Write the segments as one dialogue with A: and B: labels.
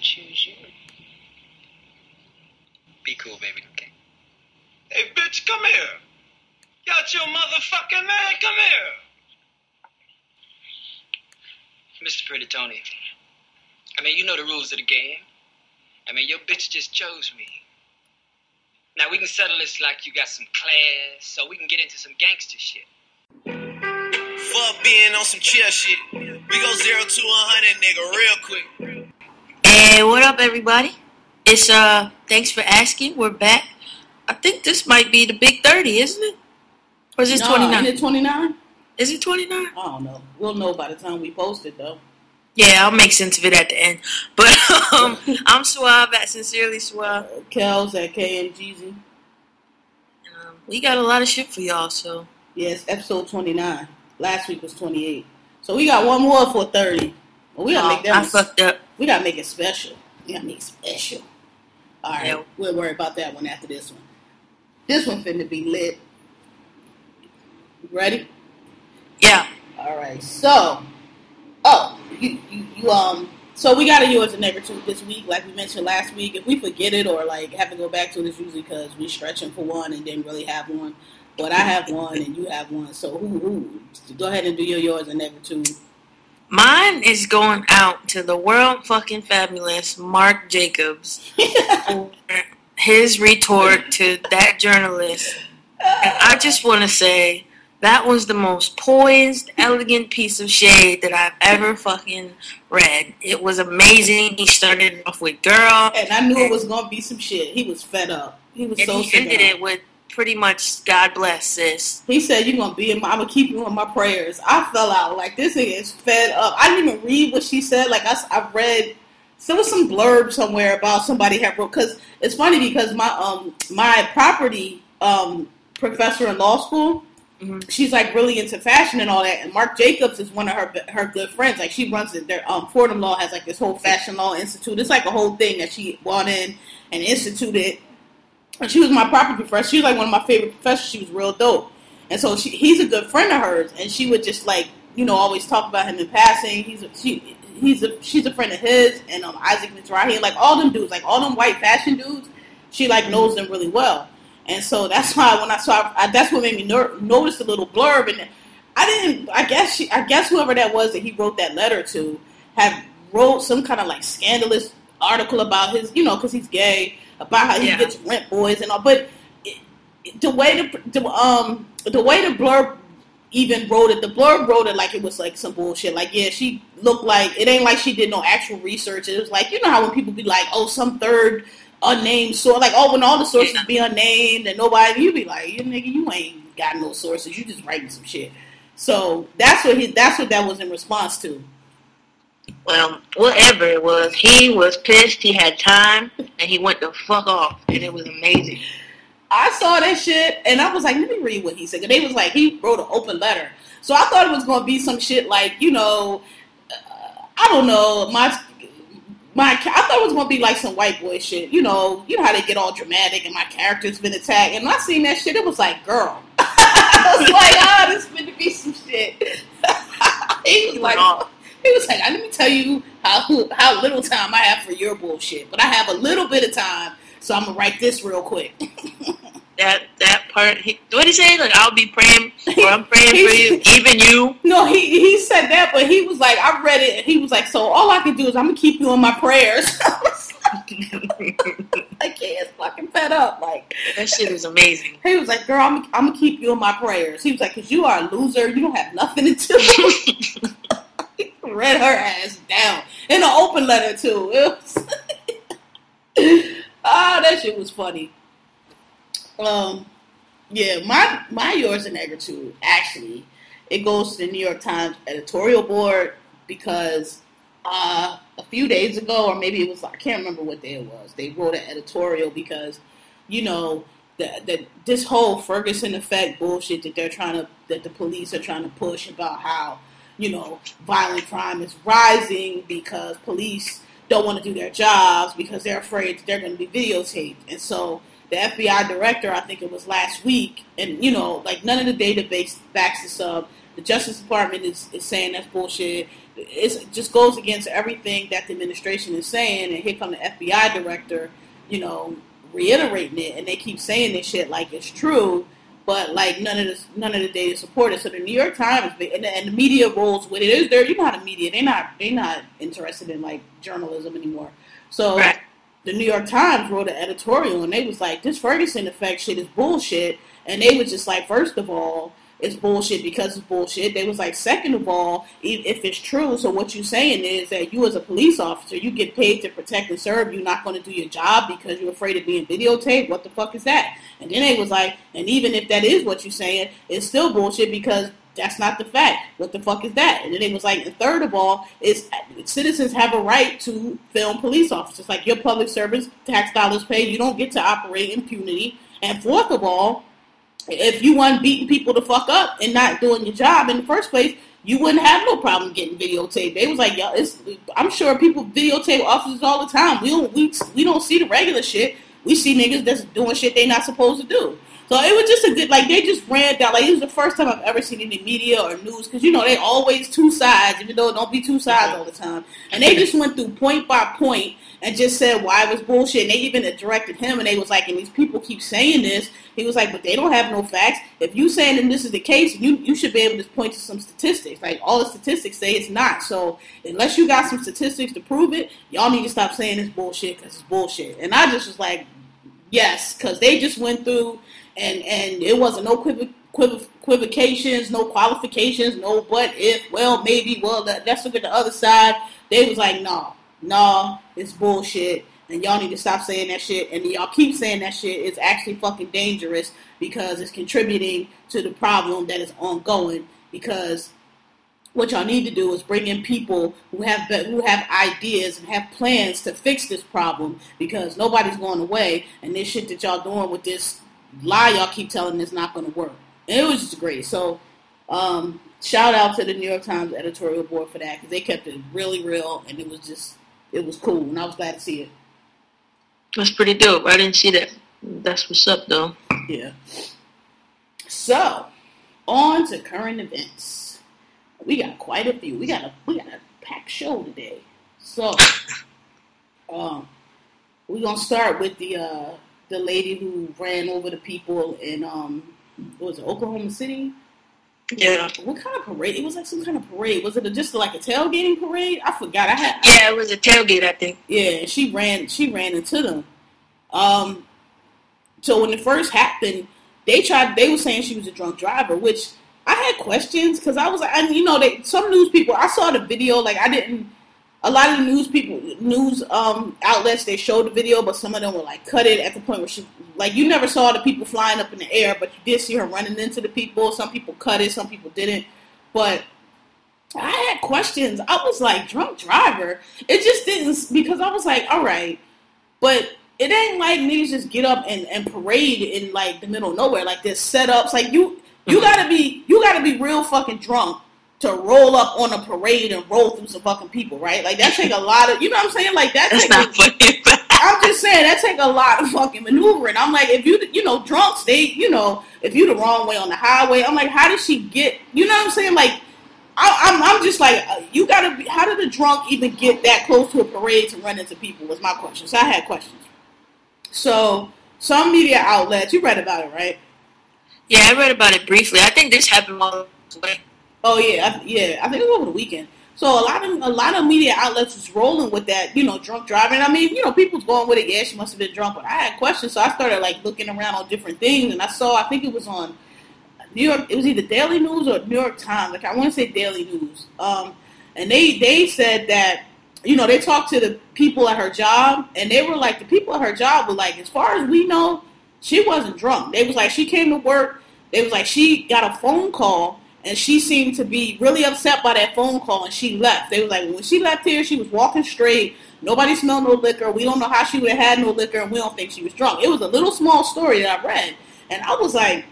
A: choose you.
B: Be cool, baby. Okay.
C: Hey, bitch, come here. Got your motherfucking man. Come here.
B: Mr. Pretty Tony. I mean, you know the rules of the game. I mean, your bitch just chose me. Now we can settle this like you got some class, so we can get into some gangster shit.
C: Fuck being on some chill shit. We go zero to a hundred, nigga, real quick.
A: Hey, what up, everybody? It's uh, thanks for asking. We're back. I think this might be the big thirty, isn't it? Or is it twenty nine?
D: it 29?
A: Is it twenty nine?
D: I don't know. We'll know by the time we post it, though.
A: Yeah, I'll make sense of it at the end. But um, I'm Suave at Sincerely Suave.
D: Uh, Kels at KMGZ.
A: Um, we got a lot of shit for y'all, so
D: Yes, episode 29. Last week was 28. So we got one more for 30. But we gotta
A: um,
D: make that
A: I fucked up.
D: We gotta make it special. We gotta make it special. All right,
A: Yeah.
D: we'll worry about that one after this one. This one finna be lit. Ready?
A: Yeah.
D: All right. So, oh, you, you, you um. So we got a yours and never two this week, like we mentioned last week. If we forget it or like have to go back to it, it's usually because we stretching for one and didn't really have one. But I have one and you have one. So who who? Go ahead and do your yours and never two.
A: Mine is going out to the world fucking fabulous Marc Jacobs for his retort to that journalist. And I just want to say that was the most poised, elegant piece of shade that I've ever fucking read. It was amazing. He started off with girl,
D: And I knew it was gonna be some shit. He was fed up. He was
A: and
D: so
A: he ended
D: of
A: it with pretty much God bless sis.
D: He said, "You're gonna be in my. I'm gonna keep you in my prayers." I fell out like this nigga is fed up. I didn't even read what she said. Like I, I read, there was some blurb somewhere about somebody had wrote. Because it's funny because my um my property um professor in law school,
A: Mhm.
D: she's like really into fashion and all that. And Marc Jacobs is one of her her good friends. Like she runs it. Their um Fordham Law has like this whole fashion law institute. It's like a whole thing that she brought in and instituted. And she was my property professor. She was like one of my favorite professors. She was real dope. And so she, he's a good friend of hers. And she would just like, you know, always talk about him in passing. He's a, she, he's a, she's a friend of his. And um, Isaac Mizrahi, like all them dudes, like all them white fashion dudes, she like knows them really well. And so that's why when I saw, I, that's what made me ner- notice a little blurb. And I didn't, I guess she, I guess whoever that was that he wrote that letter to had wrote some kind of like scandalous article about his, you know, because he's gay, about how he
A: Yeah.
D: gets rent boys and all. But it, it- the way the, the um the way the blurb even wrote it, the blurb wrote it like it was like some bullshit. Like yeah, she looked like it ain't like she did no actual research. It was like you know how when people be like, oh, some third unnamed source, like oh, when all the sources
A: Yeah.
D: be unnamed and nobody, you be like, you nigga, you ain't got no sources. You just writing some shit. So that's what he. That's what that was in response to.
A: Well, whatever it was, he was pissed. He had time, and he went the fuck off, and it was amazing.
D: I saw that shit and I was like, let me read what he said. And they was like, he wrote an open letter. So I thought it was going to be some shit like, you know, uh, I don't know, my my I thought it was going to be like some white boy shit. You know, you know how they get all dramatic and my character's been attacked. And I seen that shit, it was like, girl. I was like, ah, this finna be some shit. he was like, he was like, let me tell you how how little time I have for your bullshit, but I have a little bit of time, so I'm gonna write this real quick.
A: That that part. He, what did he say? Like I'll be praying, or I'm praying for you, even you.
D: No, he he said that, but he was like, I read it. and He was like, so all I can do is I'm gonna keep you in my prayers. Like, he is fucking fed up. Like
A: that shit was amazing.
D: he was like, girl, I'm I'm gonna keep you in my prayers. He was like, cause you are a loser. You don't have nothing to do. Read her ass down in an open letter too. It oh, that shit was funny. Um, yeah, my my yours and Negritude actually it goes to the New York Times editorial board because uh, a few days ago, or maybe it was I can't remember what day it was. They wrote an editorial because you know that that this whole Ferguson effect bullshit that they're trying to that the police are trying to push about how you know violent crime is rising because police don't want to do their jobs because they're afraid they're going to be videotaped, and so the FBI director, I think it was last week, and you know, like none of the database backs this up. The Justice Department is, is saying that's bullshit. It's, it just goes against everything that the administration is saying. And here come the FBI director, you know, reiterating it, and they keep saying this shit like it's true, but like none of this, none of the data support it. So the New York Times and the, and the media rolls with it. Is there? You know how the media They're not They're not interested in like journalism anymore. So.
A: Right.
D: The New York Times wrote an editorial and they was like, "This Ferguson effect shit is bullshit," and they was just like, first of all, it's bullshit because it's bullshit. They was like, second of all, if it's true, so what you saying is that you as a police officer, you get paid to protect and serve. You're not going to do your job because you're afraid of being videotaped. What the fuck is that? And then they was like, and even if that is what you're saying, it's still bullshit because that's not the fact. What the fuck is that? And then it was like, and third of all, is citizens have a right to film police officers. Like your public service tax dollars paid, you don't get to operate impunity. And fourth of all, if you weren't beating people to fuck up and not doing your job in the first place, you wouldn't have no problem getting videotaped. They was like, yo, it's, I'm sure people videotape officers all the time. We don't, we, we don't see the regular shit. We see niggas that's doing shit they not supposed to do. So it was just a good, like they just ran down. Like it was the first time I've ever seen any media or news because you know they always two sides, even though it don't be two sides all the time. And they just went through point by point and just said why it was bullshit. And they even directed him, and they was like, and these people keep saying this. He was like, but they don't have no facts. If you saying that this is the case, you you should be able to point to some statistics. Like all the statistics say it's not. So unless you got some statistics to prove it, y'all need to stop saying it's bullshit because it's bullshit. And I just was like, yes, because they just went through and and it wasn't no quiv- quiv- equivocations, no qualifications, no but if, well, maybe, well, let's look at the other side. They was like, no, no, it's bullshit, and y'all need to stop saying that shit. And y'all keep saying that shit. It's actually fucking dangerous because it's contributing to the problem that is ongoing. Because what y'all need to do is bring in people who have who have ideas and have plans to fix this problem because nobody's going away and this shit that y'all doing with this lie y'all keep telling is not going to work. And it was just great. So um, shout out to the New York Times editorial board for that because they kept it really real and it was just it was cool and I was glad to see it.
A: That's pretty dope. I didn't see that. That's what's up, though.
D: Yeah. So on to current events. We got quite a few. We got a we got a packed show today. So um, we're gonna start with the uh, the lady who ran over the people in um was it Oklahoma City?
A: Yeah.
D: What kind of parade? It was like some kind of parade. Was it a, just like a tailgating parade? I forgot. I had
A: Yeah, it was a tailgate, I think.
D: yeah. She ran. She ran into them. Um. So when it first happened, they tried. They were saying she was a drunk driver, which I had questions because I was like, and you know, they some news people. I saw the video. Like I didn't. A lot of the news people, news um, outlets, they showed the video, but some of them were like cut it at the point where she, like, you never saw the people flying up in the air, but you did see her running into the people. Some people cut it, some people didn't. But I had questions. I was like, drunk driver. It just didn't because I was like, all right, but it ain't like niggas just get up and, and parade in like the middle of nowhere. Like there's setups. Like you you gotta be you gotta be real fucking drunk to roll up on a parade and roll through some fucking people, right? Like that take a lot of you know what I'm saying? Like that
A: That's
D: take a,
A: not funny.
D: I'm just saying that take a lot of fucking maneuvering. I'm like, if you, you know, drunks, they, you know, if you the wrong way on the highway, I'm like, how did she get? You know what I'm saying? Like, I, I'm, I'm just like, uh, you gotta be. How did a drunk even get that close to a parade to run into people? Was my question. So I had questions. So some media outlets, you read about it, right?
A: yeah, I read about it briefly. I think this happened while I was away.
D: Oh yeah, I, yeah. I think it was over the weekend. So a lot of a lot of media outlets was rolling with that, you know, drunk driving. I mean, you know, people's going with it. Yeah, she must have been drunk, but I had questions, so I started like looking around on different things, and I saw. I think it was on New York. It was either Daily News or New York Times. Like I want to say Daily News. Um, and they they said that you know they talked to the people at her job, and they were like the people at her job were like, as far as we know, she wasn't drunk. They was like she came to work. They was like she got a phone call and she seemed to be really upset by that phone call and she left. They were like when she left here, she was walking straight. Nobody smelled no liquor. We don't know how she would have had no liquor, and we don't think she was drunk. It was a little small story that I read, and I was like,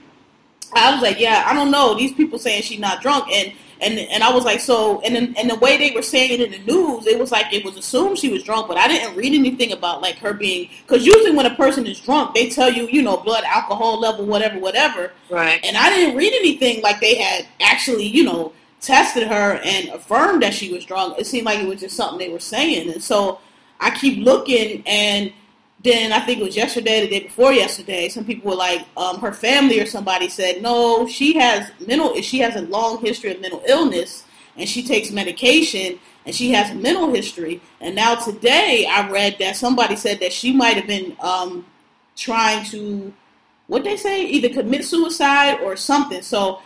D: I was like, yeah, I don't know. These people saying she's not drunk, and and and I was like, so, and then, and the way they were saying it in the news, it was like it was assumed she was drunk, but I didn't read anything about like her being, because usually when a person is drunk, they tell you, you know, blood alcohol level, whatever, whatever,
A: Right.
D: and I didn't read anything like they had actually, you know, tested her and affirmed that she was drunk. It seemed like it was just something they were saying, and so I keep looking, and then I think it was yesterday, the day before yesterday, some people were like, um, her family or somebody said, no, she has mental, she has a long history of mental illness, and she takes medication, and she has a mental history. And now today, I read that somebody said that she might have been um, trying to, what they say, either commit suicide or something. So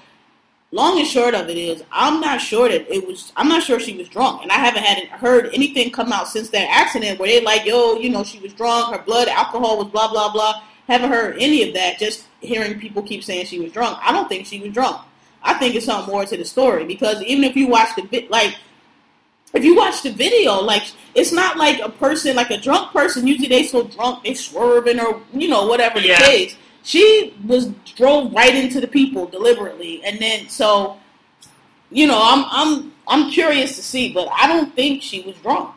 D: long and short of it is, I'm not sure that it was. I'm not sure she was drunk, and I haven't had heard anything come out since that accident where they're like, "Yo, you know, she was drunk. Her blood alcohol was blah blah blah." Haven't heard any of that. Just hearing people keep saying she was drunk. I don't think she was drunk. I think it's something more to the story because even if you watch the bit, like if you watch the video, like it's not like a person, like a drunk person. Usually they so drunk they swerving or you know whatever the case. She was drove right into the people deliberately, and then so you know I'm I'm I'm curious to see, but I don't think she was drunk.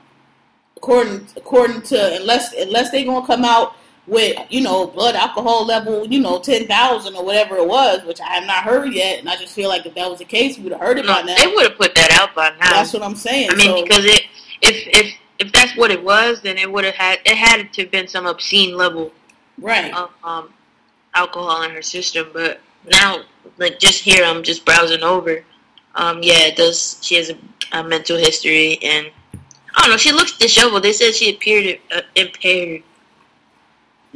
D: According according to unless unless they gonna come out with you know blood alcohol level you know ten thousand or whatever it was, which I have not heard yet, and I just feel like if that was the case, we would have heard it by now.
A: they would have put that out by now.
D: That's what I'm saying.
A: I mean,
D: so,
A: because it if if if that's what it was, then it would have had it had to have been some obscene level
D: right.
A: of um, alcohol in her system. But now, like just here, I'm just browsing over. Um, yeah, it does. She has a, a mental history, and I don't know. She looks disheveled. They said she appeared uh, impaired,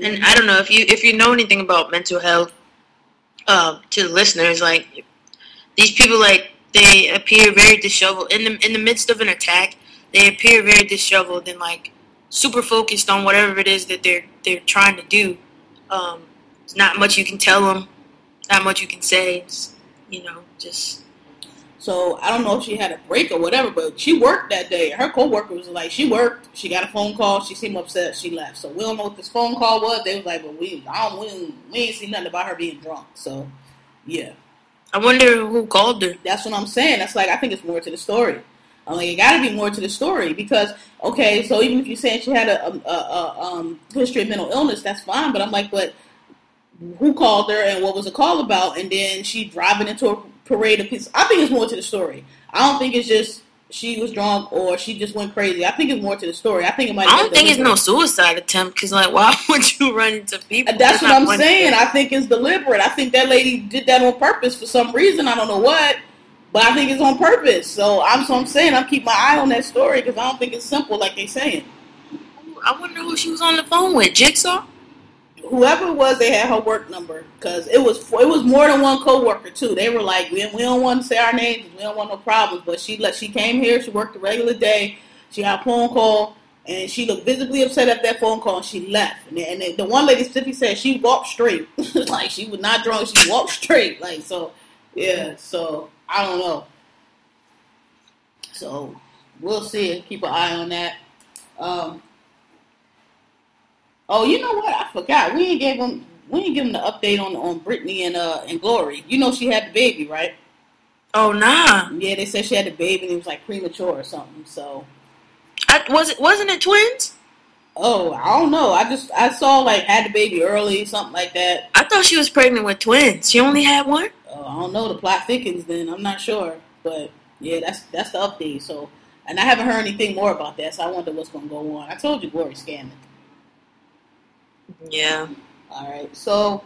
A: and I don't know if you if you know anything about mental health. Um, to the listeners, like these people, like they appear very disheveled in the in the midst of an attack. They appear very disheveled and like super focused on whatever it is that they're they're trying to do. Um, not much you can tell them, not much you can say. It's, you know, just
D: So I don't know if she had a break or whatever, but she worked that day. Her coworker was like, she worked. She got a phone call. She seemed upset. She left. So we don't know what this phone call was. They was like, but we, I don't, we, ain't- we ain't see nothing about her being drunk. So yeah,
A: I wonder who called her.
D: that's what I'm saying. That's like I think it's more to the story. I'm like, it got to be more to the story because okay, so even if you're saying she had a, a, a, a um, history of mental illness, that's fine. But I'm like, but who called her and what was the call about? And then she driving into a parade of people. I think it's more to the story. I don't think it's just she was drunk or she just went crazy. I think it's more to the story. I think it might.
A: I don't think it's no suicide attempt because, like, why would you run into people?
D: That's what I'm saying. I think it's deliberate. I think that lady did that on purpose for some reason. I don't know what, but I think it's on purpose. So I'm so I'm saying I'm keep my eye on that story because I don't think it's simple like they saying.
A: I wonder who she was on the phone with. Jigsaw.
D: Whoever it was, they had her work number because it was it was more than one coworker too. They were like, we, we don't want to say our names, we don't want no problems. But she let she came here, she worked a regular day, she got a phone call, and she looked visibly upset at that phone call, and she left. And, and the one lady specifically said she walked straight, like she was not drunk, she walked straight, like so. Yeah, so I don't know. So we'll see. Keep an eye on that. Um, oh, you know what? I forgot. We ain't gave them. We ain't give them the update on on Brittany and uh and Glory. You know she had the baby, right?
A: Oh nah.
D: Yeah, they said she had the baby and it was like premature or something. So,
A: I, was it wasn't it twins?
D: oh, I don't know. I just I saw like had the baby early, something like that.
A: I thought she was pregnant with twins. She only had one.
D: Uh, I don't know. The plot thickens. Then I'm not sure, but yeah, that's that's the update. So, and I haven't heard anything more about that. So I wonder what's gonna go on. I told you, Glory scamming.
A: Yeah.
D: All right, so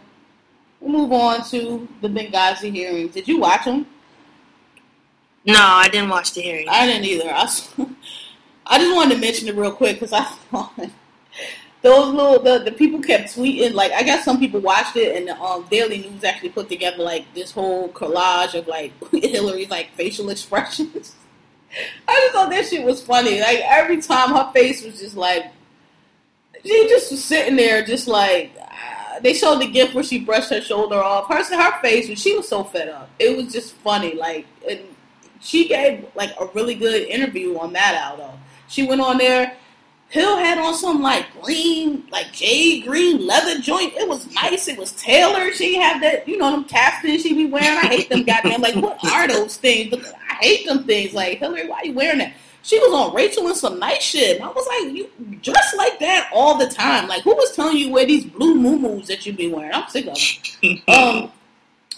D: we'll move on to the Benghazi hearings. Did you watch them?
A: No, I didn't watch the hearings.
D: I didn't either. I, I just wanted to mention it real quick because I thought those little the, the people kept tweeting like I guess some people watched it and the um, Daily News actually put together like this whole collage of like Hillary's like facial expressions. I just thought that shit was funny. Like every time her face was just like she just was sitting there just like uh, they showed the gift where she brushed her shoulder off. Her her face was she was so fed up. It was just funny. Like and she gave like a really good interview on that though. She went on there Hill had on some like green, like jade green leather joint. It was nice. It was tailored. She had that, you know, them caftans she be wearing. I hate them goddamn. Like, what are those things? I hate them things. Like, Hillary, why are you wearing that? She was on Rachel in some nice shit. And I was like, you dress like that all the time. Like, who was telling you wear these blue moo that you be wearing? I'm sick of them. um,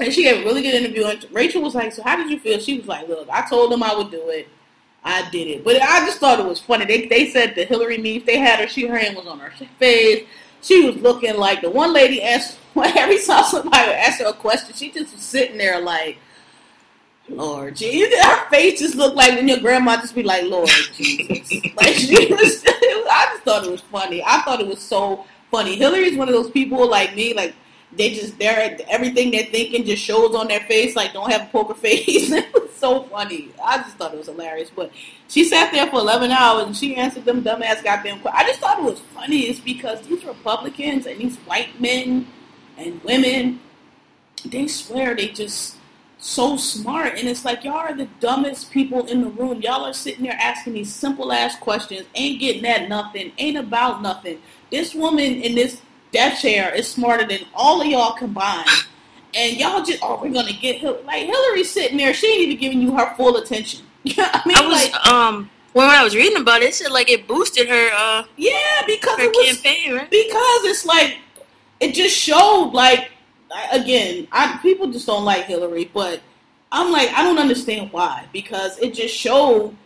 D: and she had a really good interview. And Rachel was like, so how did you feel? She was like, look, I told them I would do it. I did it. But I just thought it was funny. They, they said the Hillary memes, they had her, she her hand was on her face. She was looking like the one lady asked, every time somebody would ask her a question, she just was sitting there like, Lord Jesus. Her face just looked like when your grandma just be like, Lord Jesus. like she was, I just thought it was funny. I thought it was so funny. Hillary's one of those people like me, like, they just they're everything they're thinking just shows on their face like don't have a poker face it was so funny i just thought it was hilarious but she sat there for 11 hours and she answered them dumbass goddamn questions i just thought it was funny it's because these republicans and these white men and women they swear they just so smart and it's like y'all are the dumbest people in the room y'all are sitting there asking these simple ass questions ain't getting at nothing ain't about nothing this woman in this death chair is smarter than all of y'all combined. And y'all just, oh, we're gonna get Hillary. Like Hillary's sitting there, she ain't even giving you her full attention. I mean,
A: I was
D: like,
A: um when I was reading about it, it said like it boosted her uh
D: yeah, because
A: her
D: it was
A: campaign, right?
D: because it's like it just showed like again, I people just don't like Hillary, but I'm like I don't understand why because it just showed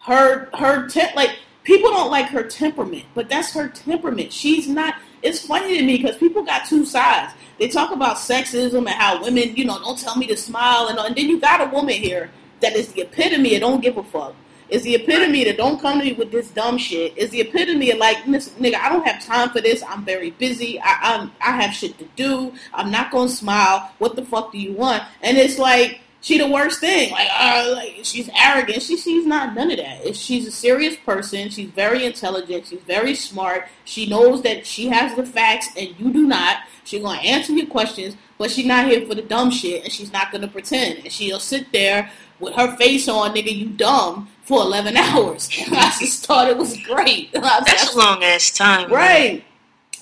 D: her her te- like people don't like her temperament, but that's her temperament. She's not it's funny to me because people got two sides. They talk about sexism and how women, you know, don't tell me to smile, and, and then you got a woman here that is the epitome of don't give a fuck. Is the epitome that don't come to me with this dumb shit. Is the epitome of like, nigga, I don't have time for this. I'm very busy. I, I'm I have shit to do. I'm not gonna smile. What the fuck do you want? And it's like she the worst thing. Like, uh, like she's arrogant. She she's not none of that. She's a serious person. She's very intelligent. She's very smart. She knows that she has the facts and you do not. She's gonna answer your questions, but she's not here for the dumb shit, and she's not gonna pretend. And she'll sit there with her face on, nigga, you dumb, for eleven hours. I just thought it was great.
A: That's a long ass time,
D: right? Man.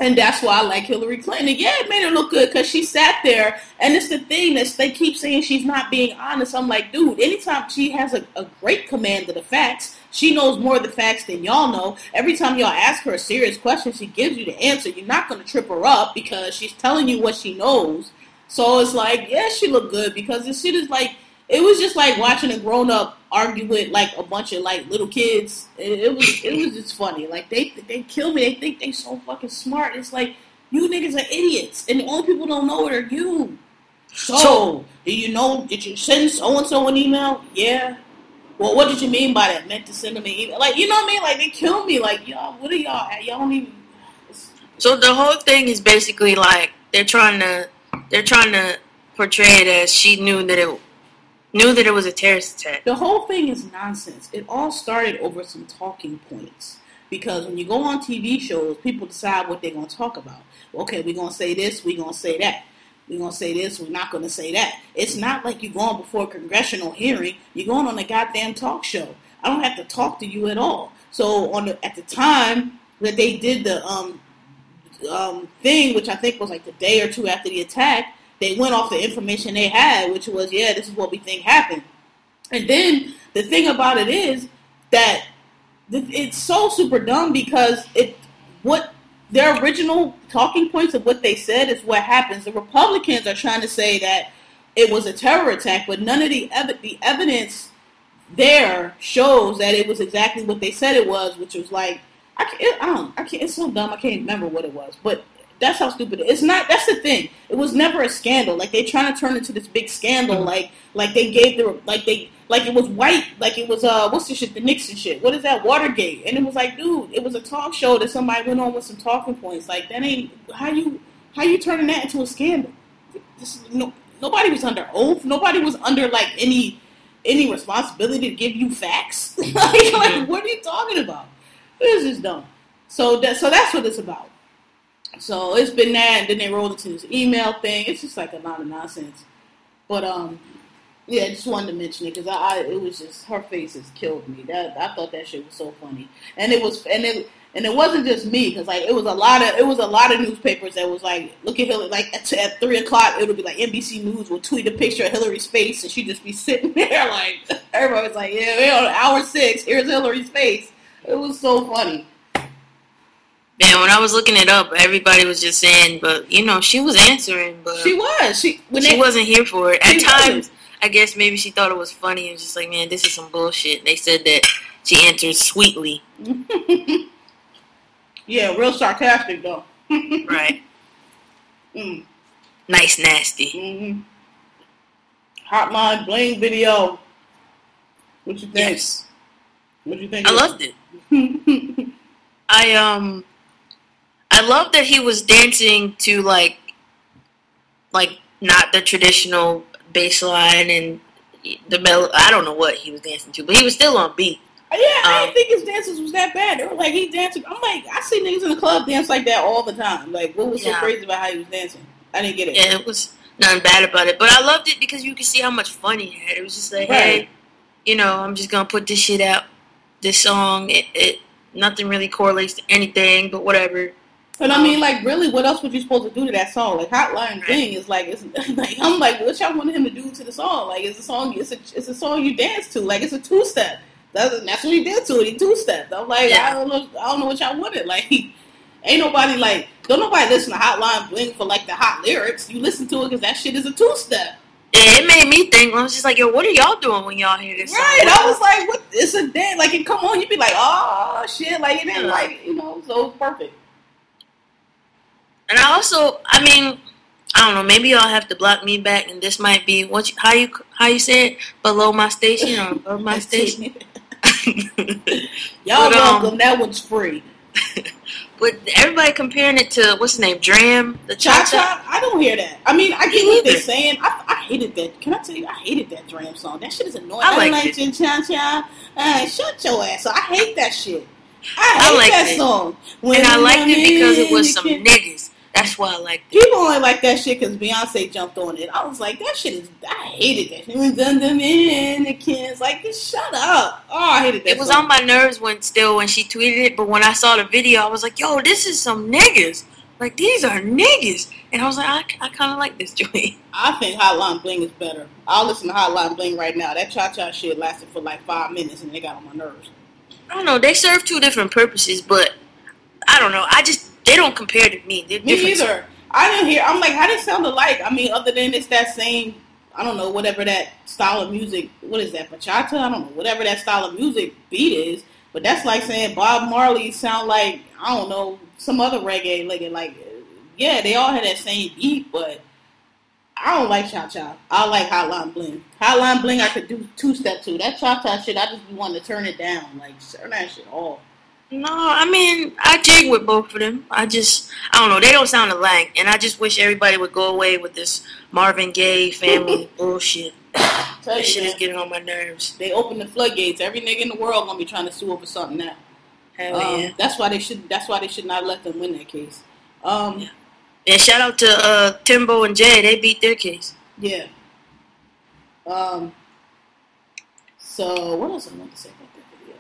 D: And that's why I like Hillary Clinton. Yeah, it made her look good because she sat there. And it's the thing that they keep saying she's not being honest. I'm like, dude, anytime she has a, a great command of the facts, she knows more of the facts than y'all know. Every time y'all ask her a serious question, she gives you the answer. You're not going to trip her up because she's telling you what she knows. So it's like, yeah, she looked good because this shit is like, it was just like watching a grown up argue with like a bunch of like little kids. It, it, was it was just funny. Like they they kill me. They think they so fucking smart. It's like you niggas are idiots, and the only people don't know it are you. So, so do you know? Did you send so and so an email? Yeah. Well, what did you mean by that? Meant to send them an email? Like you know what I mean? Like they kill me. Like y'all, what are y'all? At? Y'all don't even.
A: So the whole thing is basically like they're trying to they're trying to portray it as she knew that it knew that it was a terrorist attack.
D: The whole thing is nonsense. It all started over some talking points. Because when you go on TV shows, people decide what they're going to talk about. Okay, we're going to say this, we're going to say that. We're going to say this, we're not going to say that. It's not like you're going before a congressional hearing. You're going on a goddamn talk show. I don't have to talk to you at all. So on the, at the time that they did the um, um, thing, which I think was like the day or two after the attack, they went off the information they had, which was, yeah, this is what we think happened. And then the thing about it is that it's so super dumb because it what their original talking points of what they said is what happens. The Republicans are trying to say that it was a terror attack, but none of the ev- the evidence there shows that it was exactly what they said it was, which was like I can't, I don't, I can't. It's so dumb. I can't remember what it was, but that's how stupid it is. It's not. That's the thing. It was never a scandal. Like they trying to turn it into this big scandal. Mm-hmm. Like like they gave the like they like it was white. Like it was uh what's the shit? The Nixon shit. What is that? Watergate. And it was like, dude, it was a talk show that somebody went on with some talking points. Like that ain't how you how you turning that into a scandal. This, no, nobody was under oath. Nobody was under like any any responsibility to give you facts. like, like, mm-hmm. what are you talking about? This is dumb. So that so that's what it's about. So it's been that, and then they rolled into this email thing. It's just like a lot of nonsense. But um, yeah, I just wanted to mention it because I, I, it was just her face has killed me. That I thought that shit was so funny, and it was, and it, and it wasn't just me because like it was a lot of it was a lot of newspapers that was like look at Hillary like at, at three o'clock it would be like NBC News will tweet a picture of Hillary's face and she'd just be sitting there like everybody was like yeah we're on hour six here's Hillary's face it was so funny
A: Man, when I was looking it up, everybody was just saying, but you know, she was answering, but
D: she was she when
A: she
D: they,
A: wasn't here for it. At times,
D: wasn't.
A: I guess maybe she thought it was funny and just like, man, this is some bullshit. They said that she answered sweetly,
D: yeah real sarcastic though
A: right?
D: mm,
A: Nice, nasty.
D: hmm Hotline Bling video what you think
A: Yes,
D: what you think
A: I loved it. I um, I love that he was dancing to like, like not the traditional bass line and the mel. I don't know what he was dancing to, but he was still on beat.
D: Yeah, I
A: Um,
D: didn't think his dances was that bad. They were like he dancing. I'm like, I see niggas in the club dance like that all the time. Like, what was so crazy about how he was dancing? I didn't get it.
A: Yeah, it was nothing bad about it, but I loved it because you could see how much fun he had. It was just like,
D: Right.
A: hey, you know, I'm just gonna put this shit out. This song, it, it nothing really correlates to anything, but whatever.
D: But I mean, um, like, really, what else was you supposed to do to that song? Like, Hotline
A: Right.
D: Bling is like, it's like I'm like, what y'all wanted him to do to the song? Like, it's a song, it's a, it's a song you dance to. Like, it's a two step. That's, that's what he did to it. He two stepped. I'm like,
A: Yeah.
D: I don't know, I don't know what y'all wanted. Like, ain't nobody like, don't nobody listen to Hotline Bling for like the hot lyrics. You listen to it because that shit is a two step.
A: It made me think. I was just like, yo, what are y'all doing when y'all hear this? song?
D: Right, I was like, "What? It's a dance. Like, it come on, you'd be like, oh shit, like it
A: Yeah.
D: like, you know, so perfect.
A: And I also, I mean, I don't know. Maybe y'all have to block me back, and this might be what you, how you how you say it below my station or above my station.
D: Y'all
A: But, um,
D: welcome. That one's free.
A: but everybody comparing it to what's his name, Dram, the
D: Cha
A: Cha
D: I don't hear that. I mean, I get what they're saying. I, I hated that. Can I tell you? I hated that Dram song. That shit is annoying.
A: I
D: I, like Cha Cha. Uh, shut your ass. up. I hate that shit. I
A: I
D: that
A: it.
D: song.
A: And I liked it because it was some niggas. That's why I liked it.
D: People only like that shit because Beyonce jumped on it. I was like, that shit is. I hated that. It was done them in the kids. Like, just shut up. Oh, I hated that.
A: It was
D: song.
A: on my nerves when still when she tweeted it, but when I saw the video, I was like, "Yo, this is some niggas. Like these are niggas." And I was like, "I, I kind of like this joint."
D: I think Hotline Bling is better. I'll listen to Hotline Bling right now. That cha cha shit lasted for like five minutes and they got on my nerves.
A: I don't know. They serve two different purposes, but I don't know. I just they don't compare to me. They're
D: Me
A: different.
D: either. I didn't hear. I'm like, how they sound alike? I mean, other than it's that same. I don't know whatever that style of music. What is that? Bachata? I don't know whatever that style of music beat is. But that's like saying Bob Marley sound like I don't know some other reggae. Like like, yeah, they all had that same beat, but I don't like cha cha. I like Hotline Bling. Hotline Bling, I could do two step to. That cha cha shit, I just want to turn it down. Like turn that shit off.
A: No, I mean I jig with both of them. I just I don't know. They don't sound alike, and I just wish everybody would go away with this Marvin Gaye family bullshit. That shit is getting on my nerves.
D: they open the floodgates. Every nigga in the world gonna be trying to sue over something now.
A: Hell
D: Um,
A: yeah.
D: That's why they should. That's why they should not let them win that case. Um,
A: Yeah. And shout out to uh, Timbo and Jay. They beat their case.
D: yeah. Um. So what else I want to say about that video?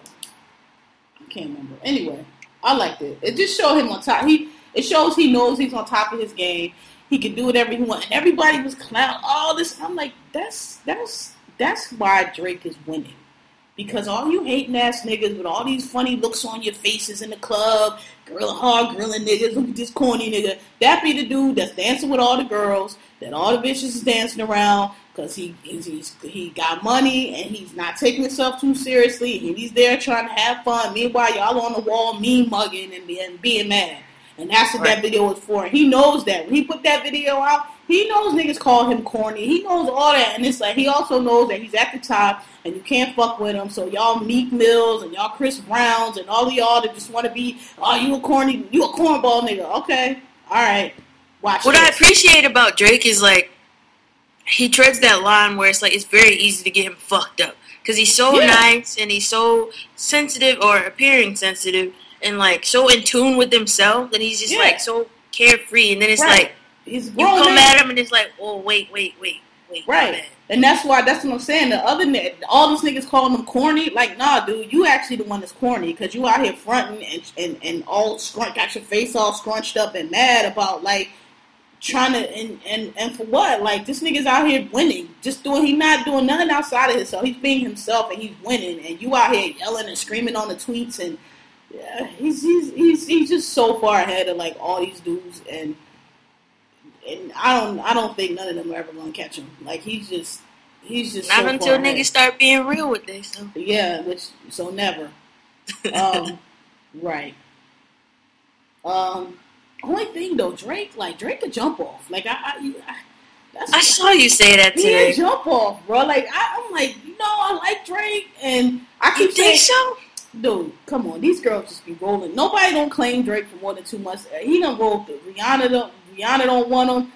D: I can't remember. Anyway, I liked it. It just showed him on top. He it shows he knows he's on top of his game. He can do whatever he wants. And everybody was clown all this. I'm like, that's that's that's why Drake is winning. Because all you hating ass niggas with all these funny looks on your faces in the club, grilling hard grilling niggas, look at this corny nigga. That be the dude that's dancing with all the girls, that all the bitches is dancing around, because he he's, he got money and he's not taking himself too seriously, and he's there trying to have fun. Meanwhile, y'all on the wall mean mugging and, and being mad. And that's what that video was for. And he knows that. When he put that video out, he knows niggas call him corny. He knows all that. And it's like he also knows that he's at the top and you can't fuck with him. So y'all Meek Mills and y'all Chris Browns and all of y'all that just want to be, oh, you a corny, you a cornball nigga. Okay. All right. Watch
A: What I appreciate about Drake is like he treads that line where it's like it's very easy to get him fucked up because he's so
D: Yeah.
A: nice and he's so sensitive or appearing sensitive and like so in tune with himself that he's just
D: Yeah.
A: like so carefree and then it's
D: Right.
A: like
D: He's
A: you come
D: man.
A: at him and it's like oh wait wait wait wait
D: Right. And that's why that's what I'm saying. The other all these niggas calling him corny. Like, nah, dude, you actually the one that's corny because you out here fronting and and and all scrunch got your face all scrunched up and mad about like trying to and and and for what? Like this nigga's out here winning, just doing. He not doing nothing outside of himself. He's being himself and he's winning. And you out here yelling and screaming on the tweets and yeah, he's he's he's he's just so far ahead of like all these dudes and and I don't I don't think none of them are ever gonna catch him. Like he's just he's just
A: Not
D: so
A: until
D: far ahead.
A: niggas start being real with this. So.
D: Yeah, which so never. Um, right. Um, only thing though, Drake like Drake could jump off. Like I, I, I that's
A: I saw you say that
D: he
A: today.
D: a jump off, bro. Like I, I'm like, you know, I like Drake, and I
A: You
D: keep
A: think
D: saying,
A: so?
D: dude, come on, these girls just be rolling. Nobody don't claim Drake for more than two months. He done rolled through. Rihanna don't. Rihanna don't want him.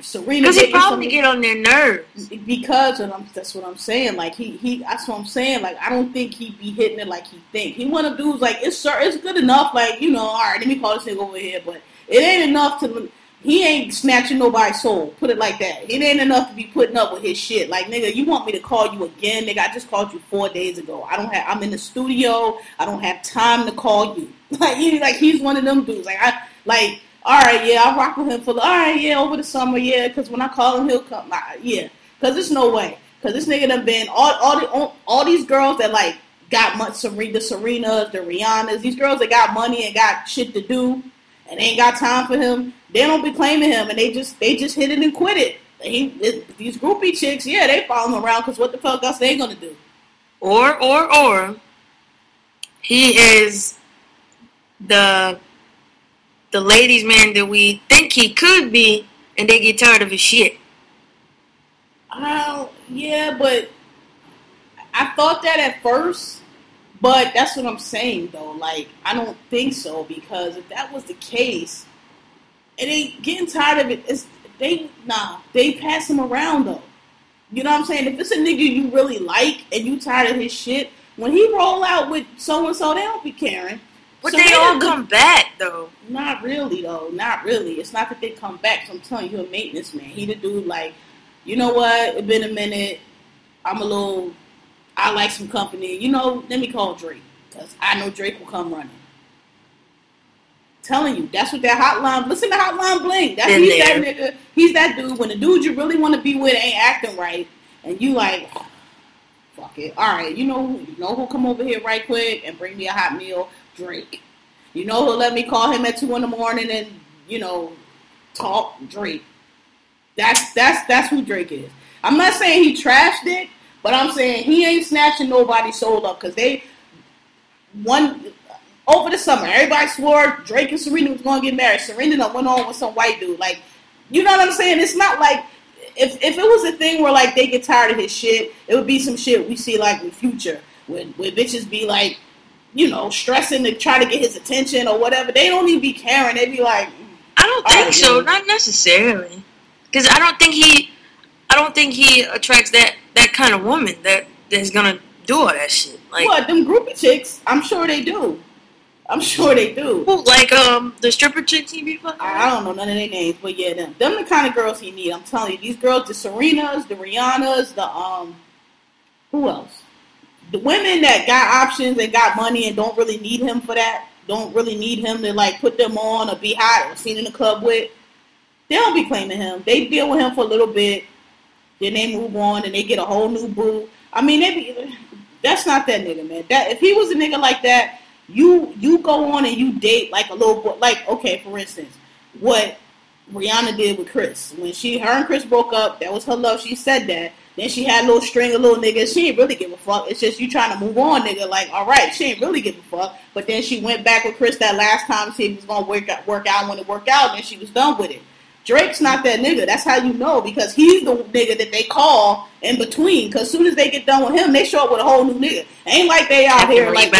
D: Serena
A: Because he probably get on their nerves.
D: because that's what I'm saying. Like he he that's what I'm saying. Like I don't think he'd be hitting it like he think. He one of dudes like it's sir it's good enough. Like you know, all right, let me call this nigga over here, but it ain't enough to. He ain't snatching nobody's soul. Put it like that. It ain't enough to be putting up with his shit. Like nigga, you want me to call you again, nigga? I just called you four days ago. I don't have. I'm in the studio. I don't have time to call you. Like he like he's one of them dudes. Like I like. All right, yeah, I'll rock with him for the. All right, yeah, over the summer, yeah, because when I call him, he'll come. Yeah, because there's no way. Because this nigga done been all all the all, these girls that like got much the Serenas, the Rihannas, these girls that got money and got shit to do and ain't got time for him. They don't be claiming him, and they just they just hit it and quit it. He, it- these groupie chicks, yeah, they follow him around because what the fuck else they gonna do?
A: Or, or, or, he is the the ladies' man that we think he could be, and they get tired of his shit.
D: Oh, yeah, but I thought that at first, but that's what I'm saying though. Like, I don't think so because if that was the case, and they getting tired of it, it's they nah, they pass him around though. You know what I'm saying? If it's a nigga you really like and you tired of his shit, when he roll out with so and so, they don't be caring.
A: But
D: So
A: they all come back though.
D: not really though. Not really. It's not that they come back. I'm telling you, a maintenance man. He the dude like, you know what? It's been a minute. I'm a little. I like some company. You know, let me call Drake because I know Drake will come running. Telling you, that's what that hotline. Listen to Hotline Bling. That's he's
A: there.
D: that nigga. He's that dude. When the dude you really want to be with ain't acting right, and you like, fuck it. All right, you know who? You know who'll come over here right quick and bring me a hot meal? Drake. You know who'll let me call him at two in the morning and you know talk Drake. That's that's that's who Drake is. I'm not saying he trashed it, but I'm saying he ain't snatching nobody's soul up because they one over the summer everybody swore Drake and Serena was gonna get married. Serena done went on with some white dude. Like, you know what I'm saying? It's not like if if it was a thing where like they get tired of his shit, it would be some shit we see like with Future, when where bitches be like, you know, stressing to try to get his attention or whatever. They don't even be caring. They be like,
A: I don't think so. Not necessarily, because I don't think he, I don't think he attracts that that kind of woman that that's gonna do all that shit. Like,
D: what them groupie chicks? I'm sure they do. I'm sure they do.
A: like um the stripper chicks he be fucking.
D: I I don't know none of their names, but yeah, them. Them the kind of girls he need. I'm telling you, these girls, the Serenas, the Rihannas, the um, who else? The women that got options and got money and don't really need him for that. Don't really need him to like put them on or be hot or seen in the club with. They don't be claiming him. They deal with him for a little bit, then they move on and they get a whole new boo. I mean, they be. That's not that nigga, man. That if he was a nigga like that, you you go on and you date like a little boy. Like okay, for instance, what Rihanna did with Chris when she her and Chris broke up. That was her love. She said that. Then she had a little string of little niggas. She ain't really give a fuck. It's just you trying to move on, nigga. Like, all right, she ain't really give a fuck. But then she went back with Chris that last time. If was gonna work out, work out when it worked out. And she was done with it. Drake's not that nigga. That's how you know because he's the nigga that they call in between. Because soon as they get done with him, they show up with a whole new nigga. Ain't like they out here like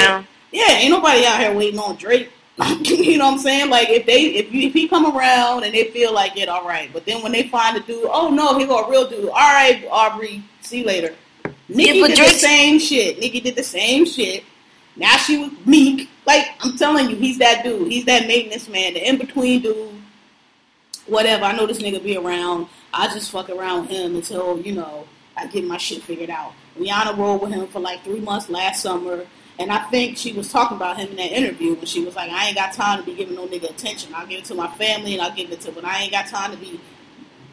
D: yeah, ain't nobody out here waiting on Drake. you know what I'm saying? Like if they if you if he come around and they feel like it, all right. But then when they find a dude, oh no, he got a real dude. All right, Aubrey, see you later. Nikki
A: but
D: did the same shit. Nikki did the same shit. Now she was meek. Like I'm telling you, he's that dude. He's that maintenance man, the in between dude. Whatever. I know this nigga be around. I just fuck around with him until you know I get my shit figured out. Rihanna rolled with him for like three months last summer. And I think she was talking about him in that interview when she was like, I ain't got time to be giving no nigga attention. I'll give it to my family and I'll give it to, but I ain't got time to be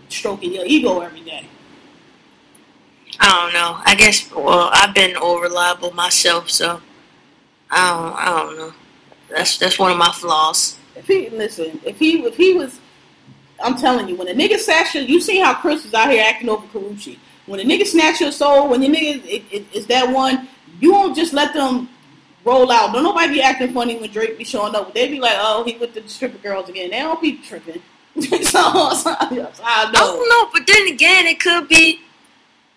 D: stroking your ego every day.
A: I don't know. I guess well, I've been over reliable myself, so I don't. I don't know. That's that's one of my flaws.
D: If he listen, if he if he was, I'm telling you, when a nigga snatch you, you see how Chris was out here acting over Karrueche. When a nigga snatch your soul, when your nigga it, it, is that one, you won't just let them roll out. Don't nobody be acting funny when Drake be showing up. They be like, oh, he with the stripper girls again. They don't be tripping. so, so, I know.
A: I don't know, but then again, it could be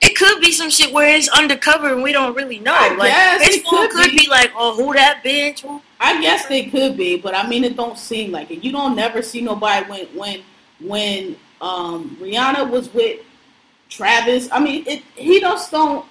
A: it could be some shit where it's undercover and we don't really know.
D: I
A: like
D: guess it could
A: could
D: be.
A: be. like, oh, who that bitch? Who-
D: I guess they could be, but I mean, it don't seem like it. You don't never see nobody when when when um, Rihanna was with Travis. I mean, it he just don't.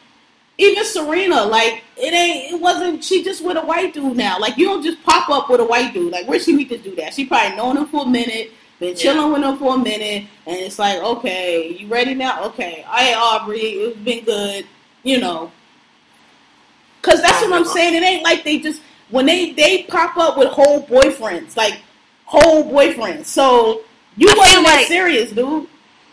D: Even Serena, like it ain't. It wasn't. She just with a white dude now. Like you don't just pop up with a white dude. Like where she meet to do that? She probably known him for a minute. Been chilling with him for a minute, and it's like, okay, you ready now? Okay, all right, Aubrey, it's been good, you know. Cause that's what I'm saying. It ain't like they just when they they pop up with whole boyfriends, like whole boyfriends. So you wasn't that
A: like-
D: serious, dude.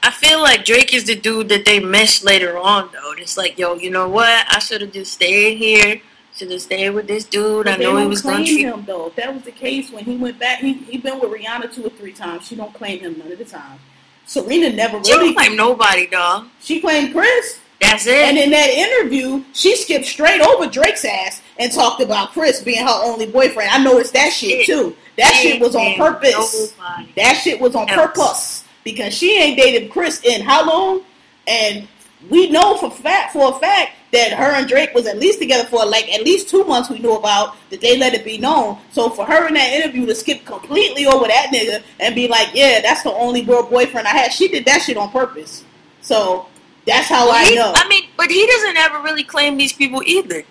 A: I feel like Drake is the dude that they meshed later on, though. It's like, yo, you know what? I should have just stayed here. Should have stayed with this dude. I
D: But they
A: know he was going to treat.
D: him though. If that was the case, when he went back, he he been with Rihanna two or three times. She don't claim him none of the time. Serena never
A: She
D: really.
A: don't claim nobody, dog.
D: She claimed Chris.
A: That's it.
D: And in that interview, she skipped straight over Drake's ass and talked about Chris being her only boyfriend. I noticed that shit
A: Shit.
D: too. That
A: She
D: shit was on purpose.
A: nobody.
D: That shit was on
A: else.
D: purpose because she ain't dated Chris in how long? And we know for fact for a fact that her and Drake was at least together for like at least two months. We knew about that they let it be known. So for her in that interview to skip completely over that nigga and be like, "Yeah, that's the only girl boyfriend I had," she did that shit on purpose. So that's how I
A: He-
D: know,
A: I mean, but he doesn't ever really claim these people either.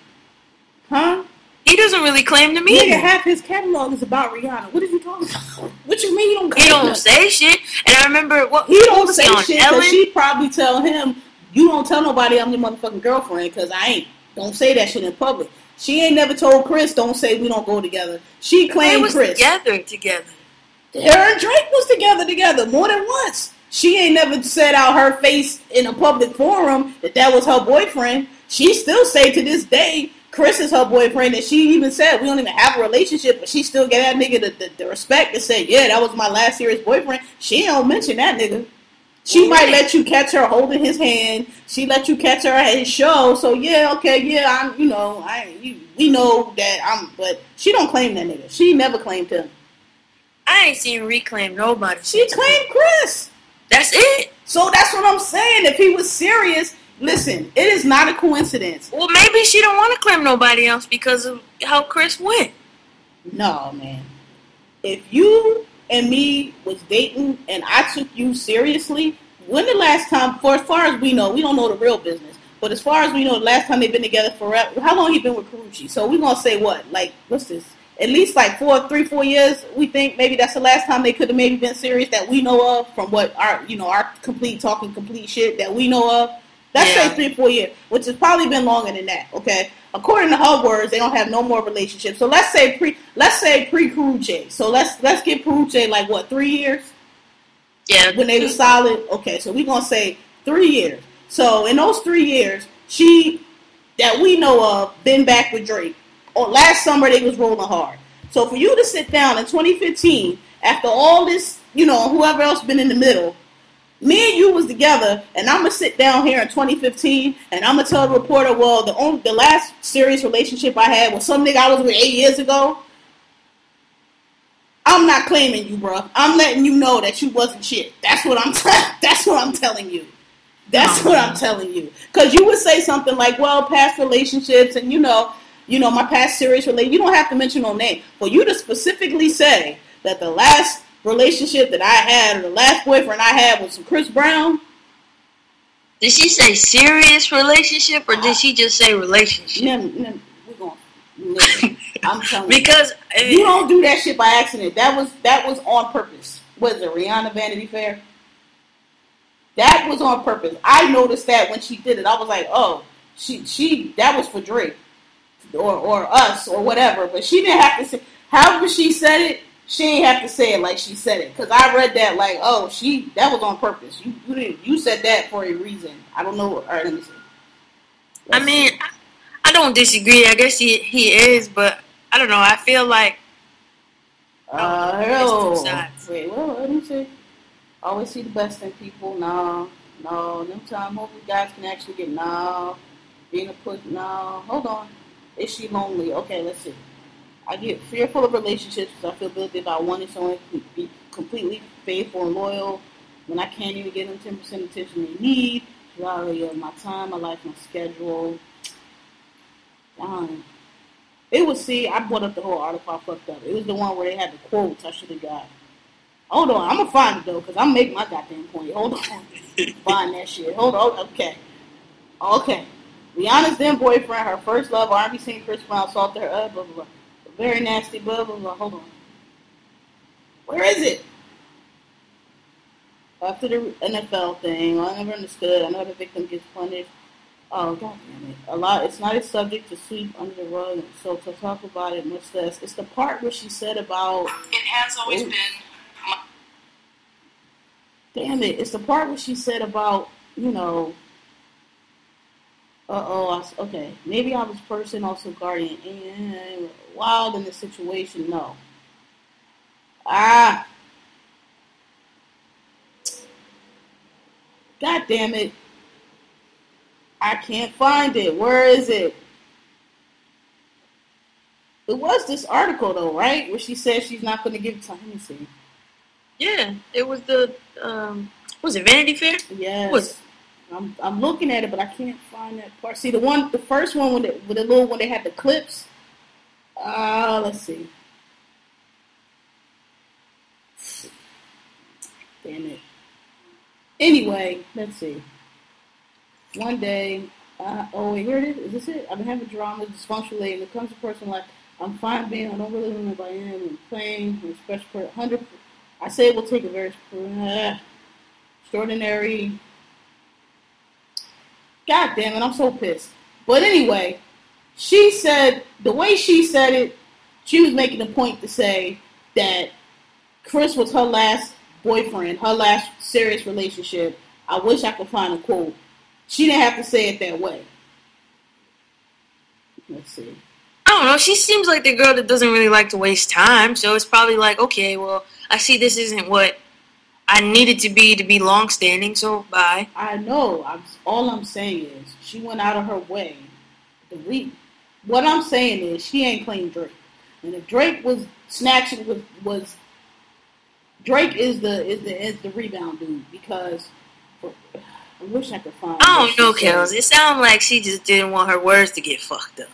D: huh?
A: He doesn't really claim them
D: Nigga,
A: either.
D: half his catalog is about Rihanna. What are you talking about? What you mean you don't?
A: He don't say shit. And I remember what
D: He don't say
A: on
D: shit because she probably tell him, "You don't tell nobody I'm your motherfucking girlfriend because I ain't. Don't say that shit in public." She ain't never told Chris, "Don't say we don't go together." She
A: they
D: claimed
A: was
D: Chris.
A: together together.
D: Her and Drake was together together more than once. She ain't never said out her face in a public forum that that was her boyfriend. She still say to this day Chris is her boyfriend, and she even said we don't even have a relationship, but she still get that nigga the, the, the respect to say, yeah, that was my last serious boyfriend. She don't mention that nigga. She might let you catch her holding his hand. She let you catch her at his show. So yeah, okay, yeah, I'm, you know, I, you, we know that I'm, but she don't claim that nigga. She never claimed him.
A: I ain't seen reclaim nobody.
D: She claimed Chris.
A: That's it.
D: So that's what I'm saying. If he was serious, listen, it is not a coincidence.
A: Well, maybe she don't want to claim nobody else because of how Chris went.
D: No, man. If you and me was dating and I took you seriously, when the last time, for as far as we know, we don't know the real business, but as far as we know, the last time they've been together forever, how long he been with Karrueche? So we're gonna say what? Like, what's this? At least like four, three, four years. We think maybe that's the last time they could have maybe been serious that we know of from what our, you know, our complete talking complete shit that we know of. Let's
A: Yeah.
D: say three, four years, which has probably been longer than that. Okay, according to her words, they don't have no more relationships. So let's say pre, let's say pre Karrueche. So let's let's get Karrueche like what three years
A: Yeah.
D: when they were solid. Okay, so we're gonna say three years. So in those three years, she that we know of been back with Drake. Or last summer they was rolling hard. So for you to sit down in 2015 after all this, you know, whoever else been in the middle, me and you was together, and I'm gonna sit down here in 2015, and I'm gonna tell the reporter, well, the only the last serious relationship I had was some nigga I was with eight years ago. I'm not claiming you, bro. I'm letting you know that you wasn't shit. That's what I'm. that's what I'm telling you. That's what. I'm telling you. Because you would say something like, "Well, past relationships, and you know, you know, my past serious relation." You don't have to mention no name. For you to specifically say that the last relationship that I had, the last boyfriend I had, was Chris Brown.
A: Did she say serious relationship or did she just say relationship?
D: No, no, we're going. No, I'm telling you.
A: Because I
D: You don't do that shit by accident. That was that was on purpose. Was it Rihanna Vanity Fair? That was on purpose. I noticed that when she did it. I was like, oh, she she that was for Drake or or us or whatever. But she didn't have to say. However she said it, she ain't have to say it like she said it. Cause I read that like, oh, she that was on purpose. You you didn't you said that for a reason. I don't know. All right, let me see.
A: I
D: Let's
A: mean,
D: see.
A: I- I don't disagree. I guess he he is, but I don't know. I feel like
D: Uh, hello. Wait, well, let me see. Always see the best in people. No, no. Them time, hopefully, guys can actually get no. Being a put no. Hold on. Is she lonely? Okay, let's see. I get fearful of relationships because I feel guilty about wanting someone to be completely faithful and loyal when I can't even give them ten percent attention they need. Reality of my time, my life, my schedule. Fine. It was see, I brought up the whole article. I fucked up. It was the one where they had the quotes. I should have got. Hold on, I'm gonna find it though, cause I'm making my goddamn point. Hold on, find that shit. Hold on, okay, okay. Rihanna's then boyfriend, her first love, R&B singer Chris Brown, assaulted her. Uh, blah blah blah. Very nasty. Blah blah blah. Hold on. Where is it? After the NFL thing, I never understood. I know the victim gets punished. Oh god damn it! A lot. It's not a subject to sweep under the rug. So to talk about it much less. It's the part where she said about.
E: It has always
D: Ooh.
E: been
D: Damn it! It's the part where she said about you know. Uh oh. Okay. Maybe I was person also guardian and wild in the situation. No. Ah. God damn it. I can't find it. Where is it? It was this article though, right? Where she said she's not going to give it to. Let me see.
A: yeah, it was the um, was it Vanity Fair?
D: Yes.
A: Was-
D: I'm I'm looking at it, but I can't find that part. See the one, the first one with the, with the little one, they had the clips. Uh, let's see. Damn it. Anyway, let's see. One day, uh, oh wait, here it is. Is this it? I've been having drama, dysfunctional lately. When it comes to personal life, I'm fine being. I don't really know if I am. I'm playing. I'm special. Hundred. I say it will take a very uh, extraordinary. God damn it! I'm so pissed. But anyway, she said the way she said it, she was making a point to say that Chris was her last boyfriend, her last serious relationship. I wish I could find a quote. She didn't have to say it that way. Let's see.
A: I don't know. She seems like the girl that doesn't really like to waste time. So it's probably like, okay, well, I see this isn't what I needed to be to be long standing. So bye.
D: I know. I'm, all I'm saying is she went out of her way. The re- what I'm saying is she ain't claimed Drake. And if Drake was snatching was was Drake is the is the is the rebound dude because I wish I could find.
A: I don't know. Kels. It sounded like she just didn't want her words to get fucked up.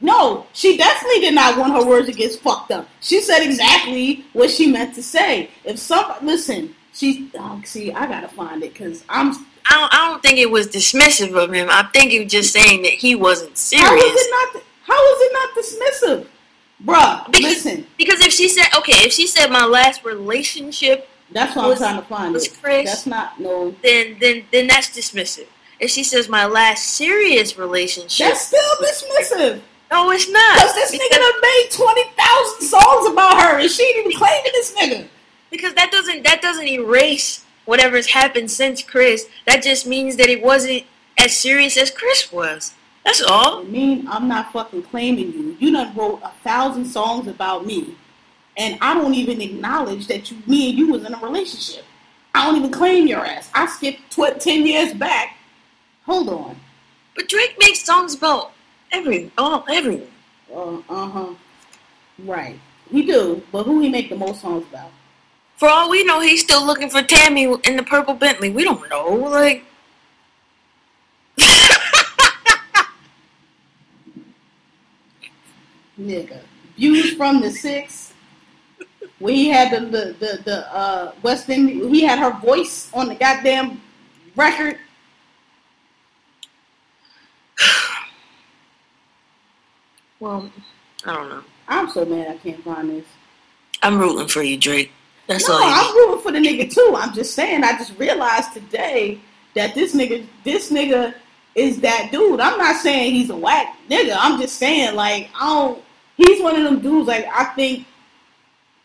D: No, she definitely did not want her words to get fucked up. She said exactly what she meant to say. If some listen, she oh, see, I gotta find it because I'm.
A: I don't, I don't think it was dismissive of him. I think it was just saying that he wasn't serious.
D: How is
A: serious.
D: it not? How is it not dismissive, bruh?
A: Because-
D: listen,
A: Because if she said, okay, if she said my last relationship,
D: that's what I'm
A: was-
D: trying to find
A: was
D: it.
A: Chris-
D: That's not no.
A: then then then that's dismissive. If she says my last serious relationship,
D: That's still dismissive.
A: no, it's not.
D: Cause this nigga
A: because,
D: done made twenty thousand songs about her, and she ain't even claiming this nigga.
A: Because that doesn't that doesn't erase whatever's happened since Chris. That just means that it wasn't as serious as Chris was. That's all.
D: I mean, I'm not fucking claiming you. You done wrote a thousand songs about me, and I don't even acknowledge that you, me and you was in a relationship. I don't even claim your ass. I skipped tw- ten years back. Hold on.
A: But Drake makes songs about every all everyone.
D: Uh huh. Right. He do, but who he make the most songs about?
A: For all we know, he's still looking for Tammy in the purple Bentley. We don't know. Like,
D: Nigga. Views from the six. Where he had the the the, the uh West Indian, he had her voice on the goddamn record.
A: well, I don't know.
D: I'm so mad I can't find this.
A: I'm rooting for you, Drake. That's
D: no. I'm rooting for the nigga too. I'm just saying. I just realized today that this nigga, this nigga is that dude. I'm not saying he's a whack nigga. I'm just saying like I don't. He's one of them dudes. Like I think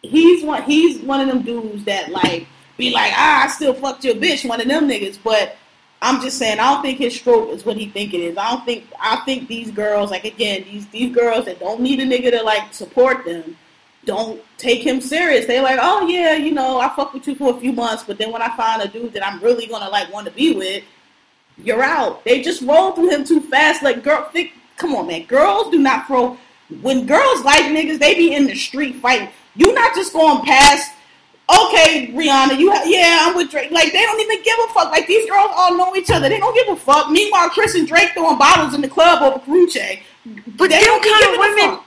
D: he's one. He's one of them dudes that like be like, ah, I still fucked your bitch. One of them niggas. But I'm just saying, I don't think his stroke is what he think it is. I don't think. I think these girls, like again, these these girls that don't need a nigga to like support them don't take him serious. They're like, oh yeah, you know, I fuck with you for a few months, but then when I find a dude that I'm really gonna like want to be with, you're out. They just roll through him too fast. Like girl, think, come on, man. Girls do not throw. When girls like niggas, they be in the street fighting. You not just going past. Okay, Rihanna, you ha- yeah, I'm with Drake. Like they don't even give a fuck. Like these girls all know each other. They don't give a fuck. Meanwhile, Chris and Drake throwing bottles in the club over Karrueche.
A: But
D: they don't
A: kind of women,
D: fuck.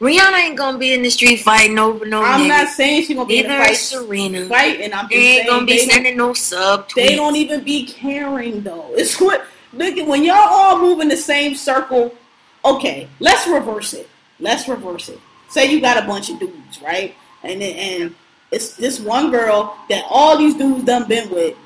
A: Rihanna ain't gonna be in the street fighting over no
D: I'm
A: niggas.
D: not saying she gonna be in
A: Neither is
D: fight.
A: Serena.
D: Fight, and I'm just
A: They ain't
D: saying
A: gonna be sending no sub.
D: They don't even be caring though. It's what look at when y'all all move in the same circle. Okay, let's reverse it. Let's reverse it. Say you got a bunch of dudes, right? And and it's this one girl that all these dudes done been with.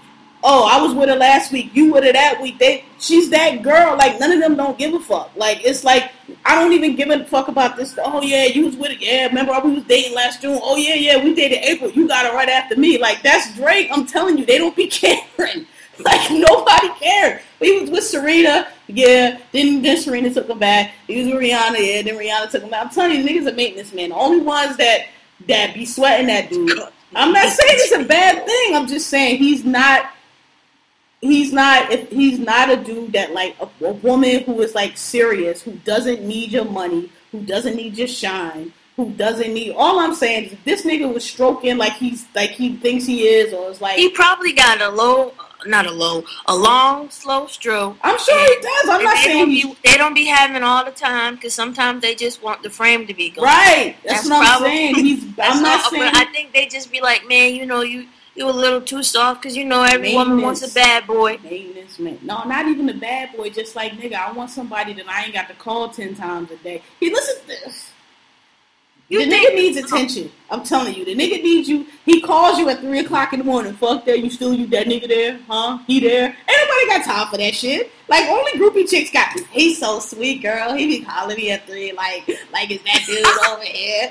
D: Oh, I was with her last week. You with her that week. They, she's that girl. Like none of them don't give a fuck. Like it's like I don't even give a fuck about this. Oh yeah, you was with it. Yeah, remember we was dating last June. Oh yeah, yeah, we dated April. You got her right after me. Like that's Drake. I'm telling you, they don't be caring. Like nobody cared. He was with Serena, yeah. Then then Serena took him back. He was with Rihanna, yeah. Then Rihanna took him back. I'm telling you, niggas are maintenance man. The only ones that that be sweating that dude. I'm not saying it's a bad thing. I'm just saying he's not. He's not. If he's not a dude that like a, a woman who is like serious, who doesn't need your money, who doesn't need your shine, who doesn't need. All I'm saying is, if this nigga was stroking like he's like he thinks he is, or it's like
A: He probably got a low, not a low, a long, slow stroke.
D: I'm sure he does. I'm not saying
A: be, they don't be having all the time because sometimes they just want the frame to be gone.
D: right. That's,
A: That's
D: what I'm saying. He's. I'm not
A: all-
D: saying.
A: I think they just be like, man, you know, you you a little too soft because you know every woman wants a bad boy.
D: Maintenance man. No, not even a bad boy. Just like nigga, I want somebody that I ain't got to call ten times a day. He listen to this.
A: You
D: the nigga needs attention. I'm telling you, the nigga needs you. He calls you at three o'clock in the morning. Fuck that, you still you that nigga there, huh? He there. Ain't nobody got time for that shit. Like only groupie chicks got. He's so sweet, girl. He be calling me at three, like like is that dude over here?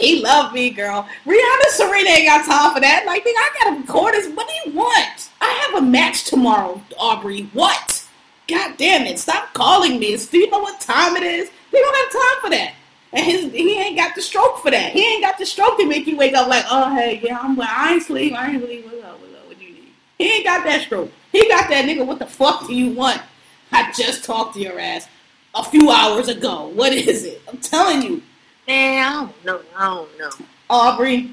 D: He love me, girl. Rihanna Serena ain't got time for that. Like nigga, I gotta record this. What do you want? I have a match tomorrow, Aubrey. What? God damn it! Stop calling me. Do you know what time it is? They don't have time for that. And his he ain't got the stroke for that. He ain't got the stroke to make you wake up like, oh hey, yeah, I'm I ain't sleep, I ain't really what's up, what's up, what do you need? He ain't got that stroke. He got that nigga, what the fuck do you want? I just talked to your ass a few hours ago. What is it? I'm telling you,
A: Man, I don't know. I don't know.
D: Aubrey,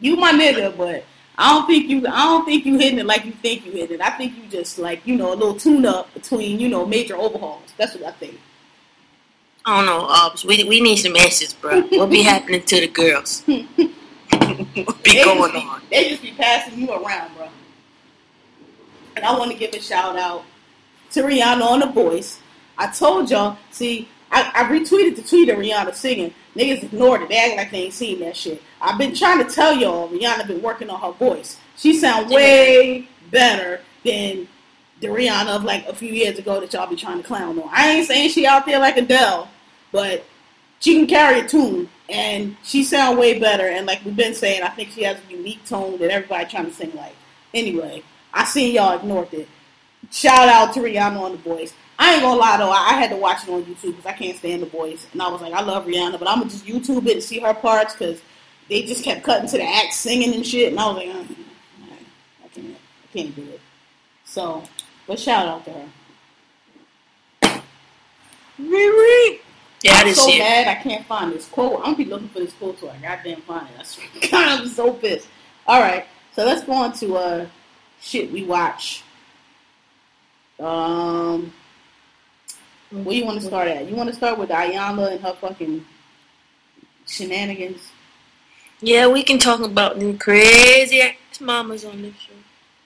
D: you my nigga, but I don't think you I don't think you hitting it like you think you hitting it. I think you just like, you know, a little tune up between, you know, major overhauls. That's what I think.
A: I don't know, Ops. We we need some answers, bro. What be happening to the girls? what be
D: They
A: going
D: be,
A: on?
D: They just be passing you around. And I want to give a shout out to Rihanna on the voice. I told y'all, see, I, I retweeted the tweet of Rihanna singing. Niggas ignored it. They act like they ain't seen that shit. I've been trying to tell y'all, Rihanna been working on her voice. She sound way better than the Rihanna of like a few years ago that y'all be trying to clown on. I ain't saying she out there like Adele, but she can carry a tune and she sound way better. And like we've been saying, I think she has a unique tone that everybody trying to sing like. Anyway, I seen y'all ignored it. Shout out to Rihanna on the Voice. I ain't gonna lie though, I, I had to watch it on YouTube because I can't stand the Voice. and I was like, I love Rihanna, but I'm gonna just YouTube it and see her parts because they just kept cutting to the act singing and shit, and I was like, uh, I can't, I can't do it. So, but shout out to her.
A: Riri. Yeah, I
D: I'm so
A: see it.
D: mad I can't find this quote. I'm gonna be looking for this quote till I goddamn find it. I swear God, I'm so pissed. All right, so let's go on to uh shit we watch. Um, where you want to start at? You want to start with Iyanla and her fucking shenanigans?
A: Yeah, we can talk about them crazy ass mamas on this show.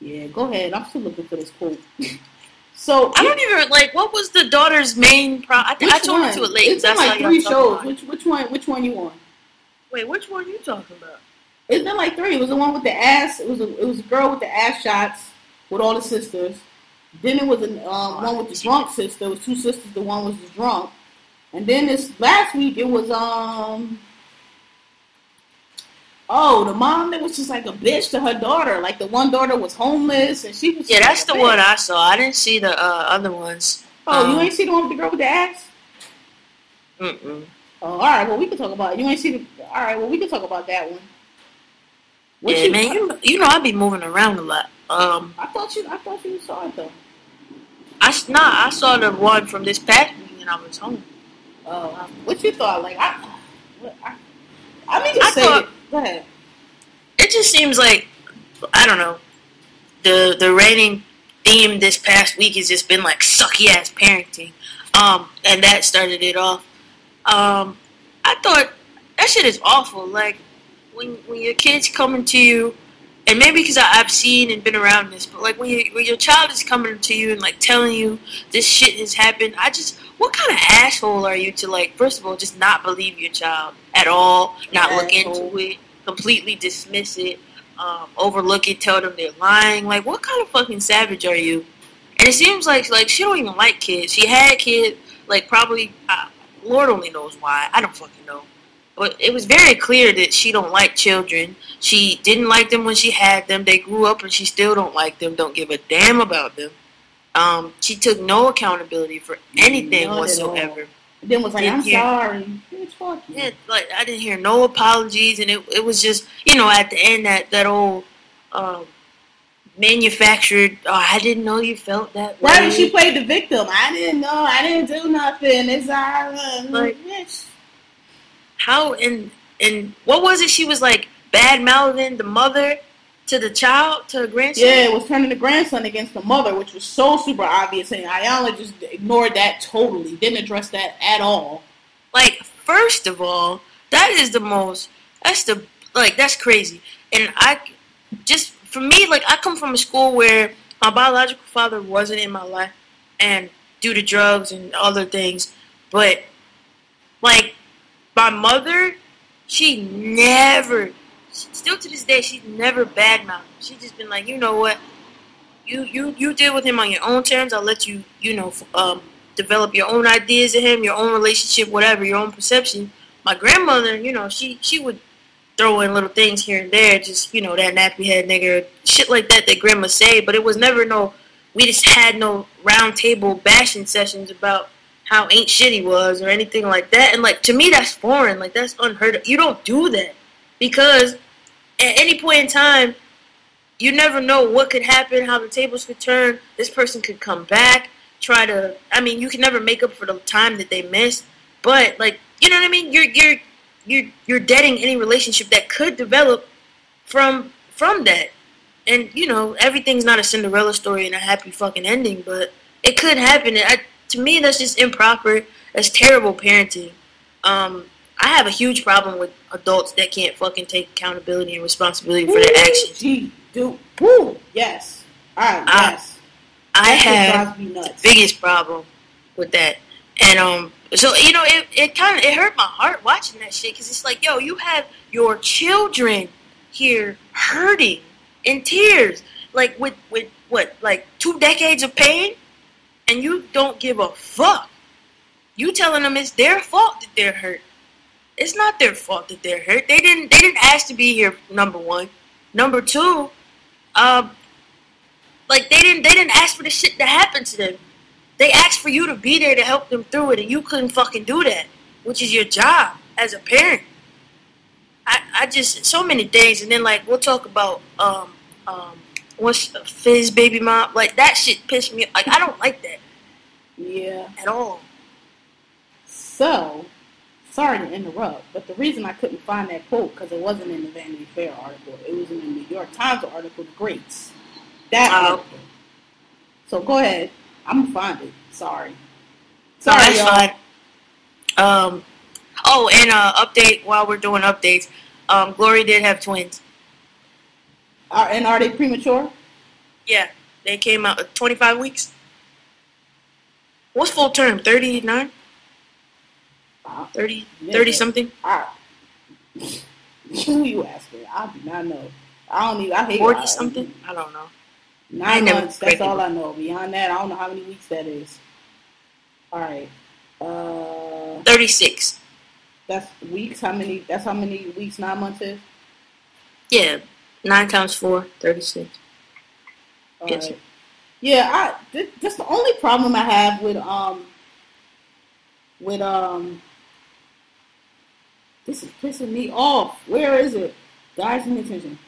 D: Yeah, go ahead. I'm still looking for this quote. so
A: I don't even like what was the daughter's main pro. I,
D: which
A: I told
D: one?
A: her to it late.
D: It's been
A: That's
D: like three shows. Which which one? Which one you on?
A: Wait, which one are you talking about?
D: It's been like three. It was the one with the ass. It was a, it was a girl with the ass shots with all the sisters. Then it was a um, one with the drunk sister. It was two sisters. The one was the drunk. And then this last week it was um oh the mom that was just like a bitch to her daughter. Like the one daughter was homeless and she was
A: Yeah, that's the
D: bitch.
A: one I saw. I didn't see the uh, other ones.
D: Oh, you
A: Um,
D: ain't see the one with the girl with the ass?
A: Mm-mm.
D: Oh, all right. Well, we can talk about. It. You ain't see the. All right. Well, we can talk about that one. What
A: Yeah, man, you you know I be moving around a lot. Um,
D: I thought you. I thought you saw it though.
A: I nah, I saw the one from this past week and I was home.
D: Oh, what you thought? Like I. What, I, I mean, just
A: I
D: say
A: thought-
D: it. Go ahead.
A: It just seems like I don't know. The the reigning theme this past week has just been like sucky ass parenting. Um, and that started it off. Um, I thought that shit is awful. Like when when your kids coming to you, and maybe because I've seen and been around this, but like when you, when your child is coming to you and like telling you this shit has happened, I just what kind of asshole are you to like first of all just not believe your child at all, not look
D: Asshole.
A: into it, completely dismiss it, um, overlook it, tell them they're lying. Like what kind of fucking savage are you? And it seems like like she don't even like kids. She had kids, like probably uh, Lord only knows why. I don't fucking know. But it was very clear that she don't like children. She didn't like them when she had them. They grew up and she still don't like them. Don't give a damn about them. Um, she took no accountability for anything whatsoever.
D: Then was like,
A: Didn't
D: I'm
A: hear-
D: sorry. Bitch.
A: Yeah, like I didn't hear no apologies, and it it was just you know at the end that that old um, manufactured. Oh, I didn't know you felt that way.
D: Right when she played the victim, I didn't know. I didn't do nothing. It's all right.
A: Like-
D: bitch.
A: How and and what was it? She was like bad mouthing the mother to the child to her grandson.
D: Yeah, it was turning the grandson against the mother, which was so super obvious, and Iyanla just ignored that totally. Didn't address that at all.
A: Like, first of all, that is the most. That's the like that's crazy. And I just for me, like I come from a school where my biological father wasn't in my life, and due to drugs and other things, but like my mother, she never. Still to this day, she's never badmouthed. She's just been like, you know what, you you you deal with him on your own terms. I'll let you, you know, um, develop your own ideas of him, your own relationship, whatever, your own perception. My grandmother, you know, she she would throw in little things here and there, just you know that nappy head nigga, shit like that that grandma say. But it was never no. We just had no round table bashing sessions about how ain't shit he was or anything like that. And like to me, that's foreign. Like that's unheard of. You don't do that because at any point in time, you never know what could happen, how the tables could turn. This person could come back, try to. I mean, you can never make up for the time that they missed, but like, you know what I mean? You're you're you're you're deading any relationship that could develop from from that. And you know, everything's not a Cinderella story and a happy fucking ending, but it could happen. I, to me, that's just improper. That's terrible parenting. Um, I have a huge problem with adults that can't fucking take accountability and responsibility for their actions.
D: Gee, dude. Woo. Yes. All right.
A: Ah,
D: yes.
A: I have
D: nuts.
A: biggest problem with that. And um, so you know, it, it kind of it hurt my heart watching that shit because it's like, yo, you have your children here hurting in tears, like with with what, like two decades of pain, and you don't give a fuck. You telling them it's their fault that they're hurt. It's not their fault that they're hurt. They didn't they didn't ask to be here. Number one, number two, um, like they didn't they didn't ask for the shit to happen to them. They asked for you to be there to help them through it, and you couldn't fucking do that, which is your job as a parent. I, I just so many things, and then like we'll talk about um um what's Fizz baby mom like that shit pissed me like I don't like that
D: Yeah.
A: at all.
D: So, sorry to interrupt, but the reason I couldn't find that quote because it wasn't in the Vanity Fair article. It was in the New York Times article, The Greats. That
A: Oh.
D: article. So go ahead. I'm gonna find it. Sorry.
A: No,
D: Sorry,
A: that's
D: y'all.
A: fine. Um, oh, and uh, update while we're doing updates. Um, Glory did have twins.
D: Are, and are they premature?
A: Yeah, they came out at 25 weeks. What's full term? 39?
D: Uh,
A: 30,
D: Yeah,
A: 30
D: but-
A: something?
D: I, Who you asking? I do not know. I don't even. I hate
A: Forty
D: I-
A: something? I don't know.
D: Nine months. That's all I know. Beyond that, I don't know how many weeks that is. All right. Uh,
A: Thirty six.
D: that's weeks. How many? That's how many weeks nine months is.
A: Yeah. Nine times four, 36.
D: All
A: Yes.
D: right. Yeah, I. That's the only problem I have with um. With um. This is pissing me off. Where is it, guys? Pay attention.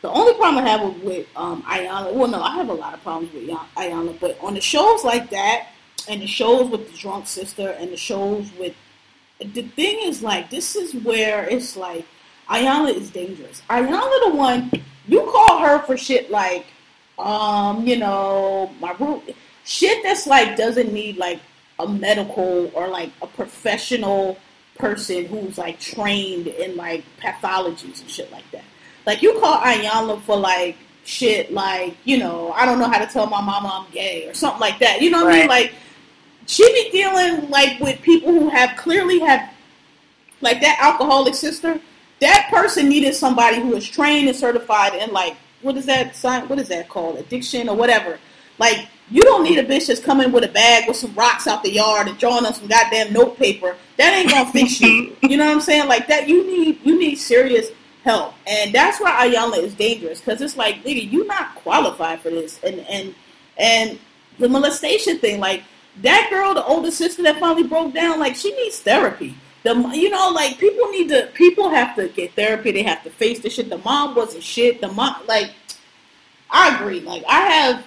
D: The only problem I have with, with um Iyanla, well, no, I have a lot of problems with Ya- Iyanla, but on the shows like that, and the shows with the drunk sister, and the shows with the thing is like this is where it's like Iyanla is dangerous. Iyanla the one you call her for shit like um you know my root shit that's like doesn't need like a medical or like a professional person who's like trained in like pathologies and shit like that. Like you call Iyanla for like shit like you know I don't know how to tell my mama I'm gay or something like that. You know what I mean? Like she be dealing like with people who have clearly have like that alcoholic sister. That person needed somebody who is trained and certified in like what is that sign? What is that called? Addiction or whatever. Like you don't need a bitch that's coming with a bag with some rocks out the yard and drawing on some goddamn note paper. That ain't gonna fix you. You know what I'm saying? Like that, you need you need serious help, and that's why Iyanla is dangerous because it's like, nigga, you not qualified for this, and and and the molestation thing, like that girl, the older sister that finally broke down, like she needs therapy. The you know, like people need to people have to get therapy. They have to face the shit. The mom wasn't shit. The mom, like, I agree. Like I have,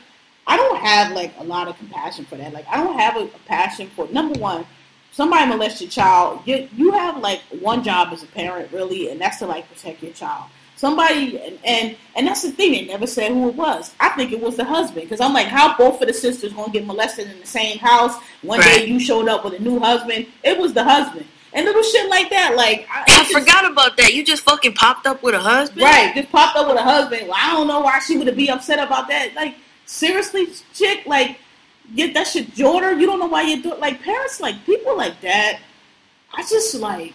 D: I don't have like a lot of compassion for that. Like I don't have a, a passion for number one. Somebody molest your child. You you have like one job as a parent really, and that's to like protect your child. Somebody and and, and that's the thing. They never said who it was. I think it was the husband because I'm like, how both of the sisters gonna get molested in the same house? One day you showed up with a new husband. It was the husband and little shit like that. Like I,
A: I
D: just-
A: forgot about that. You just fucking popped up with a husband?
D: Right, just popped up with a husband. Well, I don't know why she would be upset about that. Like, seriously, chick, like, get that shit daughter. You don't know why you do it. Like, parents, like, people like that, I just, like,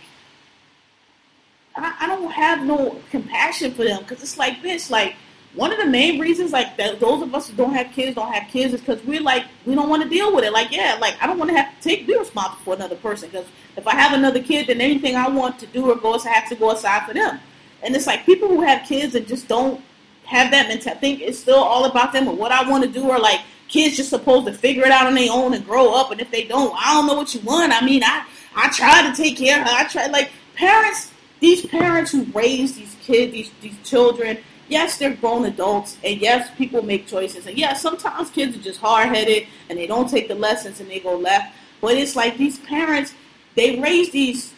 D: I, I don't have no compassion for them because it's like, bitch, like, one of the main reasons, like, that those of us who don't have kids don't have kids is because we're like, we don't want to deal with it. Like, yeah, like, I don't want to have to take, be responsible for another person because if I have another kid, then anything I want to do or go, I have to go aside for them. And it's like people who have kids and just don't have that mentality, think it's still all about them or what I want to do, or like kids just supposed to figure it out on their own and grow up. And if they don't, I don't know what you want. I mean, I I try to take care of her. I try like parents. These parents who raise these kids, these these children. Yes, they're grown adults, and yes, people make choices, and yes, sometimes kids are just hard headed and they don't take the lessons and they go left. But it's like these parents, they raise these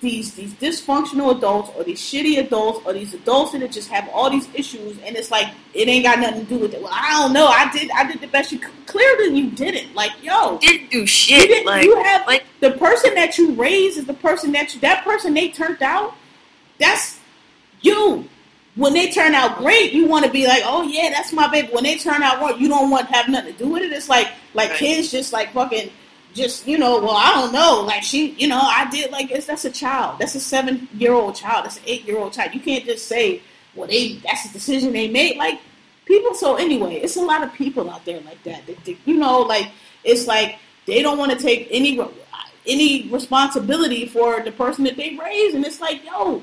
D: these these dysfunctional adults or these shitty adults or these adults that just have all these issues and it's like it ain't got nothing to do with it. Well, I don't know. I did I did the best you could. Clearly you didn't. Like, yo,
A: Didn't do shit.
D: you, didn't,
A: like,
D: you have
A: like,
D: the person that you raised is the person that you that person they turned out, that's you. When they turn out great, you want to be like, oh yeah, that's my baby. When they turn out wrong, you don't want to have nothing to do with it. It's like like
A: Right.
D: kids just like fucking just you know, well, I don't know. Like she, you know, I did like it's that's a child. That's a seven year old child. That's an eight year old child. You can't just say, well, they that's the decision they made. Like people. So anyway, it's a lot of people out there like that. You know, like it's like they don't want to take any any responsibility for the person that they raised, and it's like, yo.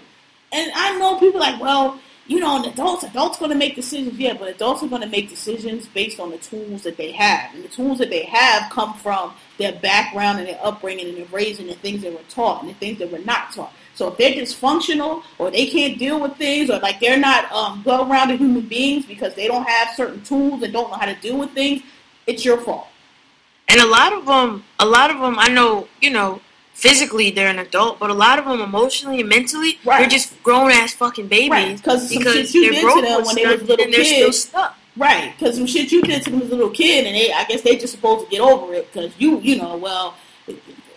D: And I know people like, well, you know, adults, adults going to make decisions, yeah, but adults are going to make decisions based on the tools that they have, and the tools that they have come from their background and their upbringing and their raising and things that were taught and the things that were not taught. So if they're dysfunctional or they can't deal with things or like they're not um, well-rounded human beings because they don't have certain tools and don't know how to deal with things, it's your fault.
A: and a lot of them, a lot of them, I know, you know, physically they're an adult, but a lot of them emotionally and mentally,
D: Right.
A: they're just grown ass fucking babies
D: Right, 'cause some
A: because
D: shit you
A: their
D: did to
A: growth
D: them when they was little
A: and they're still stuck.
D: Right, because some shit you did to them as a little kid, and they, I guess they just supposed to get over it because you, you know, well,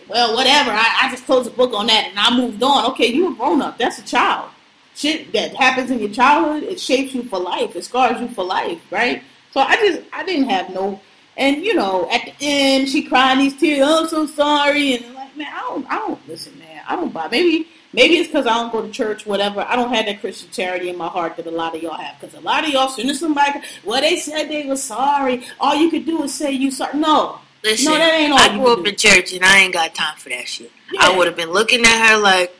D: well, whatever. I, I just closed the book on that and I moved on. Okay, you a grown up. That's a child. Shit that happens in your childhood, it shapes you for life. It scars you for life, right? So I just, I didn't have no, and you know, at the end, she crying these tears. Oh, I'm so sorry, and like, man, I don't, I don't listen, man. I don't buy. Maybe, maybe it's because I don't go to church, whatever. I don't have that Christian charity in my heart that a lot of y'all have. Because a lot of y'all, soon as somebody, well, they said they were sorry. All you could do is say you sorry. No,
A: Listen,
D: No, that ain't all
A: I grew up
D: do.
A: in church and I ain't got time for that shit.
D: Yeah.
A: I would have been looking at her like,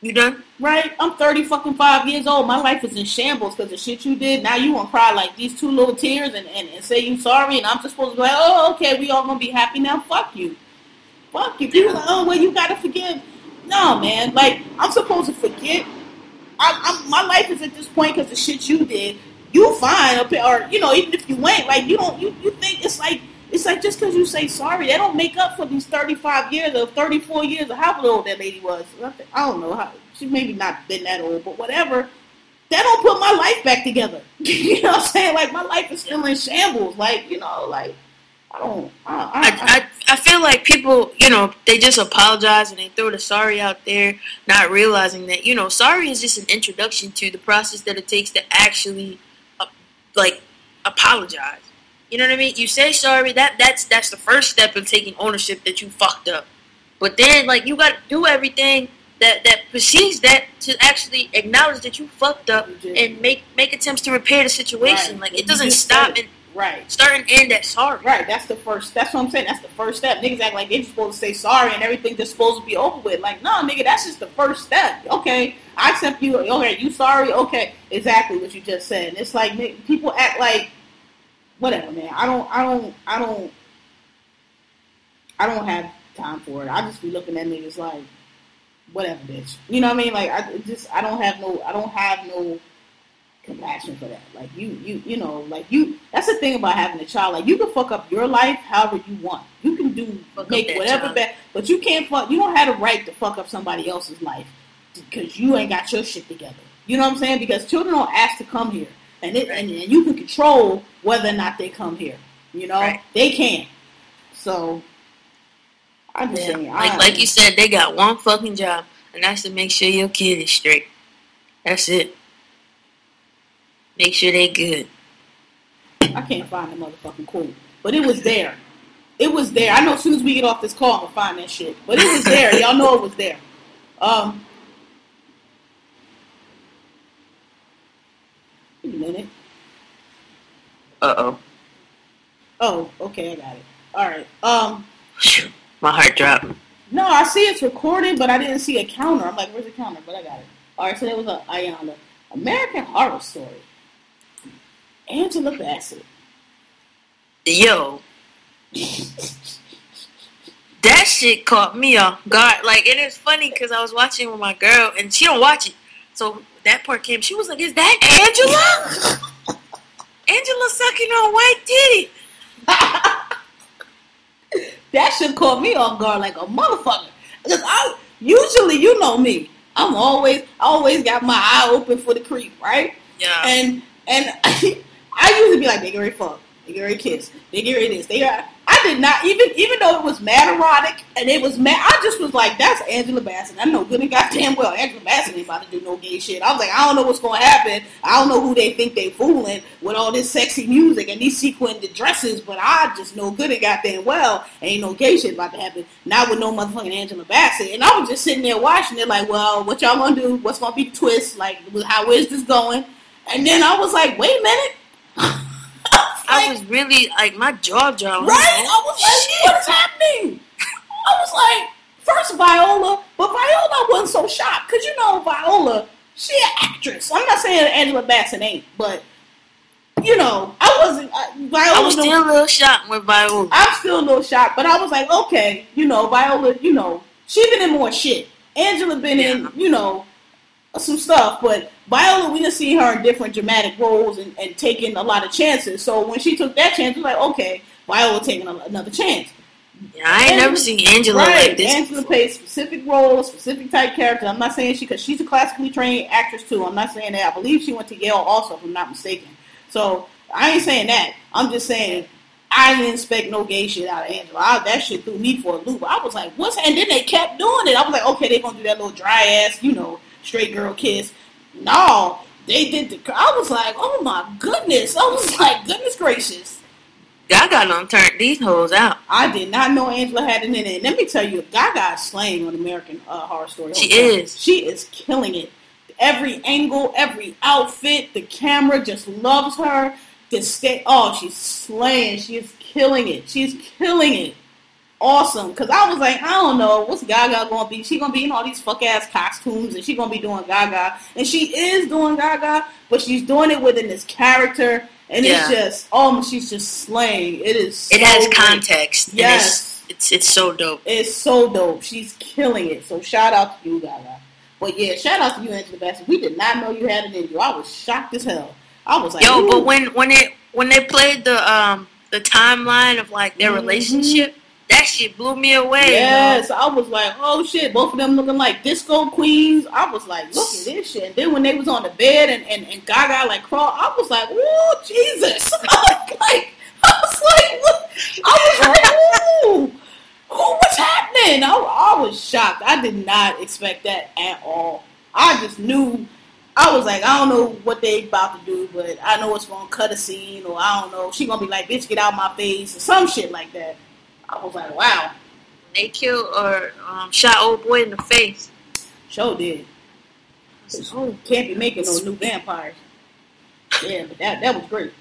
A: you done?
D: right? I'm 30 fucking five years old. My life is in shambles because the shit you did. Now you want to cry like these two little tears and, and, and say you sorry, and I'm just supposed to be like, oh, okay, we all gonna be happy now. Fuck you. Fuck you. People like, oh, well, you gotta forgive. No, man. Like, I'm supposed to forget. I, I'm, my life is at this point because the shit you did. You fine or you know, even if you ain't, like you don't, you, you think it's like it's like just because you say sorry, they don't make up for these 35 years or 34 years or how old that lady was. I don't know how she maybe not been that old, but whatever. That don't put my life back together. you know what I'm saying? Like my life is still in shambles. Like you know, like I don't. I, I,
A: I, I, feel like people, you know, they just apologize and they throw the sorry out there, not realizing that, you know, sorry is just an introduction to the process that it takes to actually, uh, like, apologize. You know what I mean? You say sorry. That that's that's the first step in taking ownership that you fucked up. But then, like, you got to do everything that that precedes that to actually acknowledge that you fucked up and make make attempts to repair the situation.
D: Right.
A: Like, it doesn't stop and
D: right.
A: start and end at sorry.
D: Right, that's the first. That's what I'm saying. That's the first step. Niggas act like they just supposed to say sorry and everything just supposed to be over with. Like, no, nigga, that's just the first step. Okay, I accept you. Okay, you sorry. Okay, exactly what you just said. It's like nigga, people act like whatever, man. I don't. I don't. I don't. I don't have time for it. I just be looking at niggas like whatever, bitch. You know what I mean? Like, I just. I don't have no. I don't have no compassion for that. Like you, you, you know, like you. That's the thing about having a child. Like you can fuck up your life however you want. You can do
A: Fuck
D: make whatever bad, but you can't fuck. You don't have the right to fuck up somebody else's life because you ain't got your shit together. You know what I'm saying? Because children don't ask to come here, and it, and, and you can control whether or not they come here. You know,
A: Right.
D: they can't. So. I'm just
A: Yeah,
D: saying,
A: like
D: I,
A: like you said, they got one fucking job, and that's to make sure your kid is straight. That's it. Make sure they good.
D: I can't find the motherfucking quote, but it was there. It was there. I know as soon as we get off this call, I'm gonna find that shit. But it was there. Y'all know it was there. Um, wait a minute.
A: Uh oh.
D: Oh, okay, I got it. All right. Um,
A: My heart dropped.
D: no, I see it's recording, but I didn't see a counter. I'm like, where's the counter? But I got it. All right, so that was a Iyanla American Horror Story. Angela Bassett.
A: Yo, that shit caught me off guard. Like, and it's funny because I was watching with my girl, and she don't watch it. So that part came. She was like, "Is that Angela? Angela sucking on white titty."
D: that should caught me off guard like a motherfucker. Because I usually, you know me, I'm always, I always got my eye open for the creep, right?
A: Yeah.
D: And and I usually be like, they get ready fuck, they get ready kiss, they get ready this, they. I did not even even though it was mad erotic and it was mad. I just was like, that's Angela Bassett. I know good and goddamn well Angela Bassett ain't about to do no gay shit. I was like, I don't know what's gonna happen. I don't know who they think they fooling with all this sexy music and these sequined dresses, but I just know good and goddamn well ain't no gay shit about to happen. Not with no motherfucking Angela Bassett. And I was just sitting there watching it, like, well, what y'all gonna do? What's gonna be the twist? Like, how is this going? And then I was like, wait a minute.
A: I was really like my jaw dropped.
D: Right? I was like, what is happening? I was like, first Viola, but Viola wasn't so shocked because you know Viola, she an actress. I'm not saying Angela Bassett ain't, but you know, I wasn't. I, Viola
A: I was still a little shocked with Viola.
D: I'm still a little shocked, but I was like, okay, you know, Viola, you know, she been in more shit. Angela been in, you know, some stuff, but Viola, we done see her in different dramatic roles and, and taking a lot of chances. So when she took that chance, we like, okay, Viola taking a, another chance.
A: Yeah, I ain't never seen Angela
D: right.
A: like this.
D: Angela
A: before.
D: plays specific roles, specific type character. I'm not saying she, because she's a classically trained actress too. I'm not saying that. I believe she went to Yale also, if I'm not mistaken. So I ain't saying that. I'm just saying I didn't expect no gay shit out of Angela. I, that shit threw me for a loop. I was like, what's? And then they kept doing it. I was like, okay, they gonna do that little dry ass, you know, straight girl kiss. No, they did the. I was like, oh my goodness. I was like, goodness gracious.
A: Gaga done turned these hoes out.
D: I did not know Angela had it in it. Let me tell you, Gaga is slaying on American uh, Horror Story.
A: She is.
D: She is killing it. Every angle, every outfit, the camera just loves her. The stay, oh, she's slaying. She is killing it. She's killing it. Awesome. Cause I was like, I don't know, what's Gaga gonna be? She gonna be in all these fuck ass costumes, and she gonna be doing Gaga, and she is doing Gaga, but she's doing it within this character, and it's just, oh, she's just slaying. It is.
A: It has
D: great.
A: context.
D: Yes.
A: it's, it's it's so dope.
D: It's so dope. She's killing it. So shout out to you, Gaga. But yeah, shout out to you, Angela Bassett. We did not know you had it in you. I was shocked as hell. I was like,
A: Yo,
D: Ooh.
A: but when when they when they played the um the timeline of like their
D: Mhm.
A: relationship, that shit blew me away.
D: Yes, I was like, oh shit, both of them looking like disco queens. I was like, look at this shit. And then when they was on the bed and, and, and Gaga like crawl, I was like, oh Jesus. I was like, I was like, what? I was like, ooh, ooh, what's happening? I, I was shocked. I did not expect that at all. I just knew. I was like, I don't know what they about to do, but I know it's gonna cut a scene, or I don't know. She gonna be like, bitch, get out my face, or some shit like that. I was like, wow.
A: They killed or um, shot old boy in the face.
D: Show did.
A: Oh,
D: Can't be making no new vampires. Yeah, but that that was great.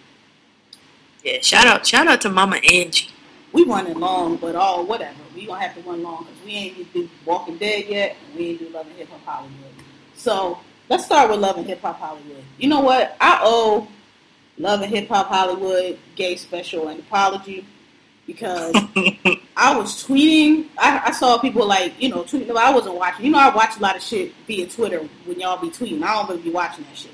A: yeah, shout out shout out to Mama Angie.
D: We running long, but all whatever. We gonna have to run long because we ain't even do Walking Dead yet, and we ain't do Love and Hip Hop Hollywood. So let's start with Love and Hip Hop Hollywood. You know what? I owe Love and Hip Hop Hollywood gay special an apology because I was tweeting. I, I saw people like you know tweeting. I wasn't watching. You know, I watch a lot of shit via Twitter when y'all be tweeting. I don't really be watching that shit.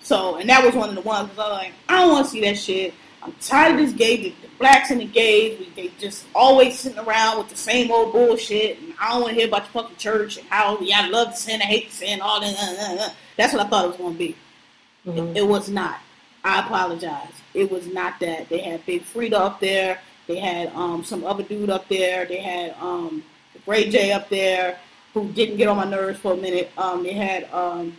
D: So, and that was one of the ones I was like, I don't want to see that shit. I'm tired of this gay, the, the blacks and the gays. We, they just always sitting around with the same old bullshit. And I don't want to hear about your fucking church and how yeah, I love the sin, I hate the sin, all that. Uh, uh, uh. That's what I thought it was going to be.
A: Mhm.
D: It was not. I apologize. It was not that. They had Big Freedia up there. They had um, some other dude up there. They had um, Ray J up there, who didn't get on my nerves for a minute. Um, they had um,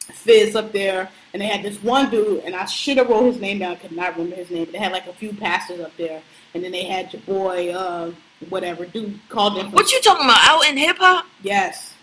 D: Fizz up there, and they had this one dude, and I should have wrote his name down. I could not remember his name. But they had like a few pastors up there, and then they had your boy, uh, whatever dude called them.
A: What you talking about? Out in hip hop?
D: Yes.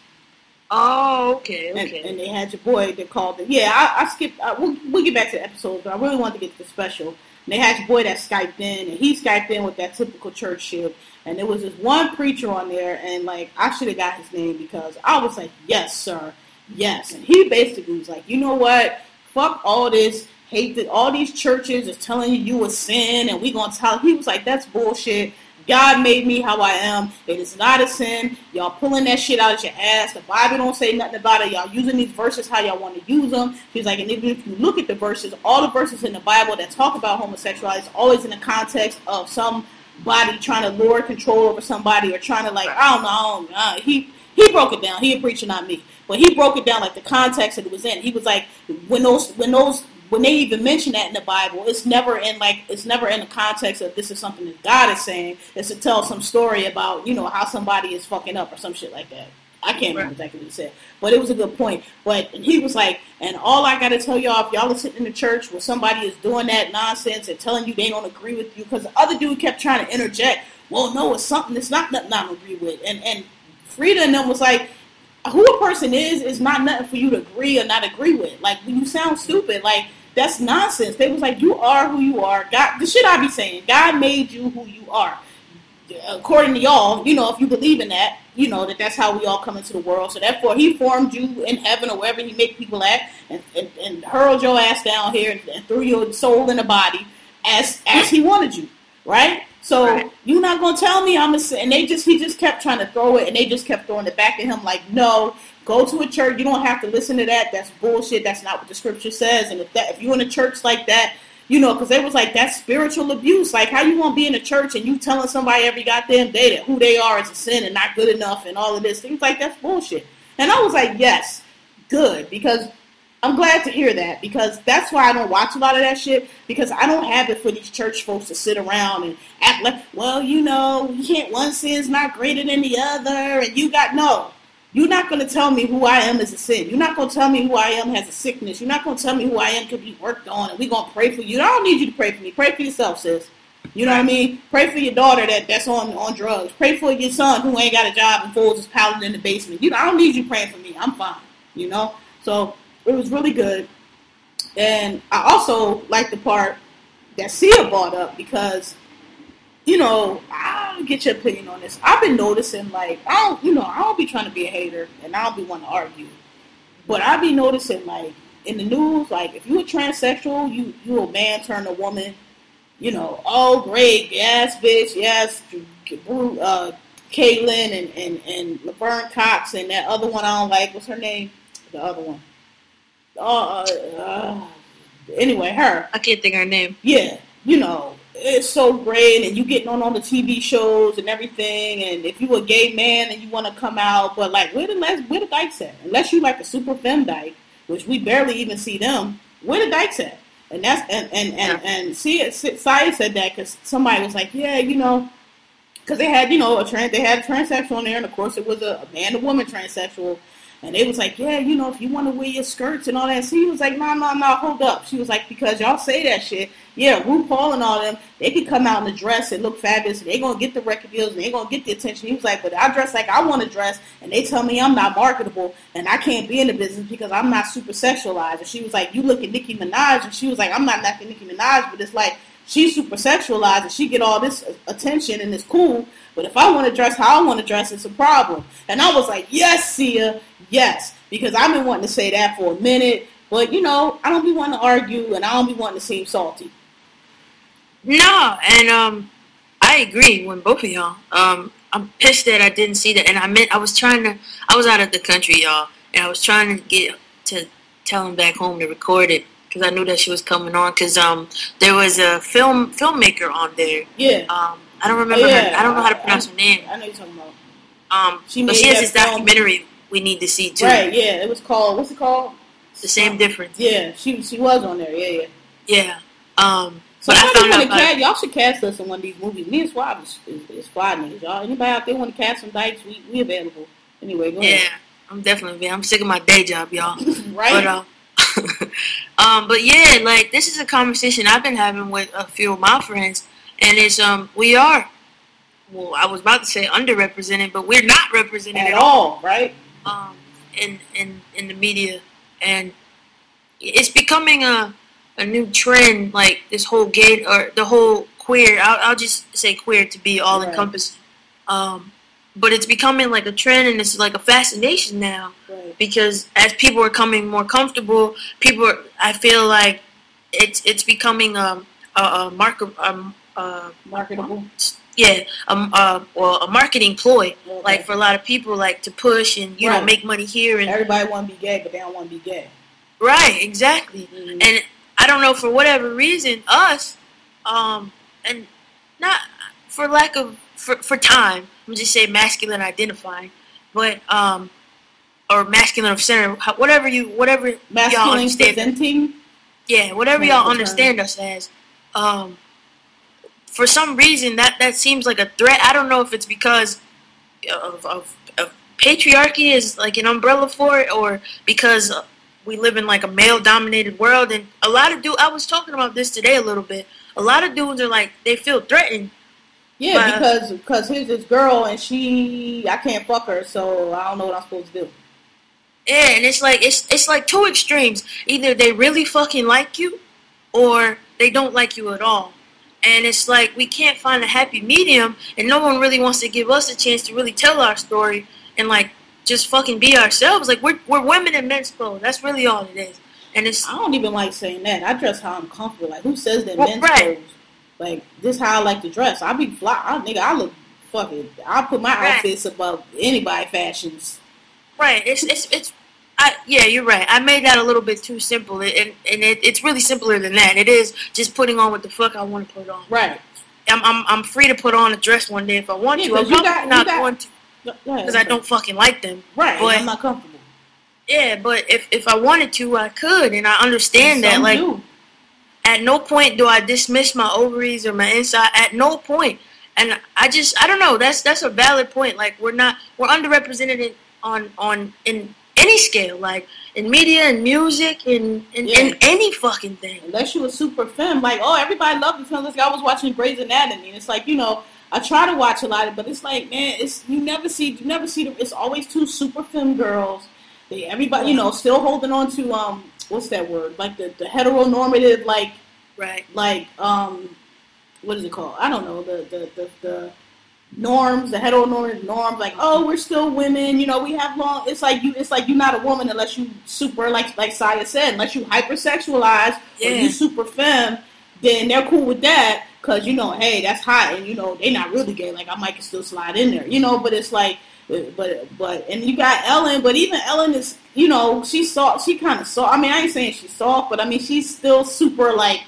A: Oh, okay,
D: And, and they had your boy that called it. Yeah, I, I skipped. I, we'll, we'll get back to the episode, but I really wanted to get to the special. And they had your boy that Skyped in, and he Skyped in with that typical church shit. And there was this one preacher on there, and like I should have got his name because I was like, "Yes, sir, yes." And he basically was like, "You know what? Fuck all this." Hate that all these churches is telling you you a sin, and we gonna tell. He was like, "That's bullshit." God made me how I am. It is not a sin. Y'all pulling that shit out of your ass. The Bible don't say nothing about it. Y'all using these verses how y'all want to use them. He's like, and even if you look at the verses, all the verses in the Bible that talk about homosexuality is always in the context of somebody trying to lord control over somebody or trying to like, I don't know. I don't, uh, he he broke it down. He a preacher, not me, but he broke it down like the context that it was in. He was like, when those when those when they even mention that in the Bible, it's never in like it's never in the context of this is something that God is saying. It's to tell some story about you know how somebody is fucking up or some shit like that. I can't remember exactly what he said, but it was a good point. But he was like, and all I got to tell y'all, if y'all are sitting in the church where somebody is doing that nonsense and telling you they don't agree with you, because the other dude kept trying to interject. Well, no, it's something that's not nothing I don't agree with, and and Freedia and them was like, who a person is is not nothing for you to agree or not agree with. Like when you sound stupid, like that's nonsense. They was like, you are who you are. God, the shit I be saying, God made you who you are. According to y'all, you know, if you believe in that, you know that that's how we all come into the world. So therefore, He formed you in heaven or wherever He make people at, and, and, and hurled your ass down here and, threw your soul in a body as as He wanted you, right? So
A: Right.
D: you're not gonna tell me I'm a sin. And they just he just kept trying to throw it, and they just kept throwing it back at him like, no, go to a church. You don't have to listen to that. That's bullshit. That's not what the scripture says. And if that if you're in a church like that, you know, because they was like that's spiritual abuse. Like how you to be in a church and you telling somebody every goddamn day that who they are is a sin and not good enough and all of this. Things like that's bullshit. And I was like, yes, good because I'm glad to hear that because that's why I don't watch a lot of that shit because I don't have it for these church folks to sit around and act like, well, you know, you can't one sin's not greater than the other, and you got no. You're not going to tell me who I am as a sin. You're not going to tell me who I am has a sickness. You're not going to tell me who I am could be worked on, and we're going to pray for you. I don't need you to pray for me. Pray for yourself, sis. You know what I mean? Pray for your daughter that, that's on on drugs. Pray for your son who ain't got a job and fools is piling in the basement. You know, I don't need you praying for me. I'm fine. You know? So it was really good. And I also like the part that Siya brought up because, you know, I'll get your opinion on this. I've been noticing, like, I don't, you know, I don't be trying to be a hater and I don't be wanting to argue. But I be noticing, like, in the news, like, if you a transsexual, you you a man turned a woman, you know, oh, great, yes, bitch, yes, uh, Caitlyn and, and, and Laverne Cox and that other one I don't like. What's her name? The other one. Uh, uh, anyway, her.
A: I can't think of her name.
D: Yeah, you know, it's so great, and you getting on all the TV shows and everything. And if you a gay man and you want to come out, but like, where the where the dykes at? Unless you like a super femme dyke, which we barely even see them. Where the dykes at? And that's and and and and see, Siya said that because somebody was like, yeah, you know, because they had you know a trans, they had a transsexual in there, and of course it was a, a man and woman transsexual and they was like, yeah, you know, if you want to wear your skirts and all that. So he was like, no, no, no, hold up. She was like, because y'all say that shit. Yeah, RuPaul and all them, they can come out in a dress and look fabulous. And they going to get the record deals and they going to get the attention. He was like, but I dress like I want to dress. And they tell me I'm not marketable and I can't be in the business because I'm not super sexualized. And she was like, you look at Nicki Minaj. And she was like, I'm not knocking Nicki Minaj, but it's like, she's super sexualized and she get all this attention and it's cool. But if I want to dress how I want to dress, it's a problem. And I was like, yes, Siya, yes. Because I've been wanting to say that for a minute. But, you know, I don't be wanting to argue and I don't be wanting to seem salty.
A: No, and um, I agree with both of y'all. Um, I'm pissed that I didn't see that. And I meant, I was trying to, I was out of the country, y'all. And I was trying to get to tell him back home to record it because I knew that she was coming on. Because um, there was a film filmmaker on there.
D: Yeah.
A: Um, I don't remember yeah, her. I don't know how to pronounce
D: I,
A: her name.
D: I know you're talking about.
A: Um, she but she has this film. documentary we need to see too.
D: Right. Yeah. It was called. What's it called?
A: The same difference.
D: Yeah. She she was on there. Yeah. Yeah.
A: Yeah. Um.
D: So but I found out cast, y'all should cast us in one of these movies. Me and Swab is, is, is fly niggas. Y'all, anybody out there want to cast some dykes? We we available. Anyway, go
A: yeah,
D: ahead.
A: I'm definitely. I'm sick of my day job, y'all.
D: right.
A: But, uh, um, but yeah, like this is a conversation I've been having with a few of my friends, and it's um we are well, I was about to say underrepresented, but we're not represented
D: at, at all, right?
A: Um, in in in the media, and it's becoming a a new trend, like this whole gay or the whole queer. I'll, I'll just say queer to be all encompassing. Right. Um, but it's becoming like a trend, and it's like a fascination now
D: right.
A: because as people are coming more comfortable, people are, I feel like it's it's becoming um, a, a market um, uh,
D: marketable
A: yeah, um, uh, well, a marketing ploy, okay. like for a lot of people, like to push and you right. know make money here. And
D: everybody want to be gay, but they don't want to be gay.
A: Right, exactly. Mm-hmm. And I don't know for whatever reason, us, um, and not for lack of for for time. I'm just say masculine identifying, but um, or masculine of center, whatever you whatever
D: masculine y'all understand. presenting.
A: Yeah, whatever y'all understand us as. Um, for some reason that that seems like a threat. I don't know if it's because of, of, of patriarchy is like an umbrella for it, or because we live in like a male dominated world. And a lot of dudes, I was talking about this today a little bit. A lot of dudes are like they feel threatened.
D: Yeah, because because here's this girl and she I can't fuck her, so I don't know what I'm supposed to do.
A: Yeah, and it's like it's it's like two extremes. Either they really fucking like you, or they don't like you at all. And it's like we can't find a happy medium and no one really wants to give us a chance to really tell our story and like just fucking be ourselves. Like we're, we're women in men's clothes. That's really all it is. And it's
D: i don't even like saying that. I dress how i'm comfortable. Like who says that well, men's right. clothes like this how i like to dress i be fly I, nigga i look fucking i put my right. outfits above anybody fashions
A: right it's it's it's I, yeah, you're right. I made that a little bit too simple, and and it, it's really simpler than that. It is just putting on what the fuck I want to put on.
D: Right.
A: I'm I'm, I'm free to put on a dress one day if I want yeah, to. I'm got, not got, going to because I don't fucking like them.
D: Right. But, I'm not comfortable.
A: Yeah, but if if I wanted to, I could, and I understand and that. Like, do. At no point do I dismiss my ovaries or my inside. At no point, and I just I don't know. That's that's a valid point. Like, we're not we're underrepresented in, on on in any scale, like in media and music and in,
D: Yeah.
A: in any fucking thing.
D: unless you a super femme, like oh everybody loves the film. Like I was watching Grey's Anatomy, and it's like you know I try to watch a lot of, but it's like man, it's you never see you never see the, it's always two super femme girls. They everybody you know still holding on to um what's that word like the the heteronormative like
A: Right.
D: like um what is it called? I don't know the the the, the norms, the heteronormative norms. Like oh we're still women, you know we have long. It's like you it's like you're not a woman unless you super like like Siya said unless you hypersexualize or you super femme, then they're cool with that because you know, hey, that's hot, and you know they're not really gay. Like I might still slide in there, you know. But it's like, but but, but and you got Ellen, but even Ellen is, you know, she's soft. She kind of soft. I mean, I ain't saying she's soft, but I mean she's still super like.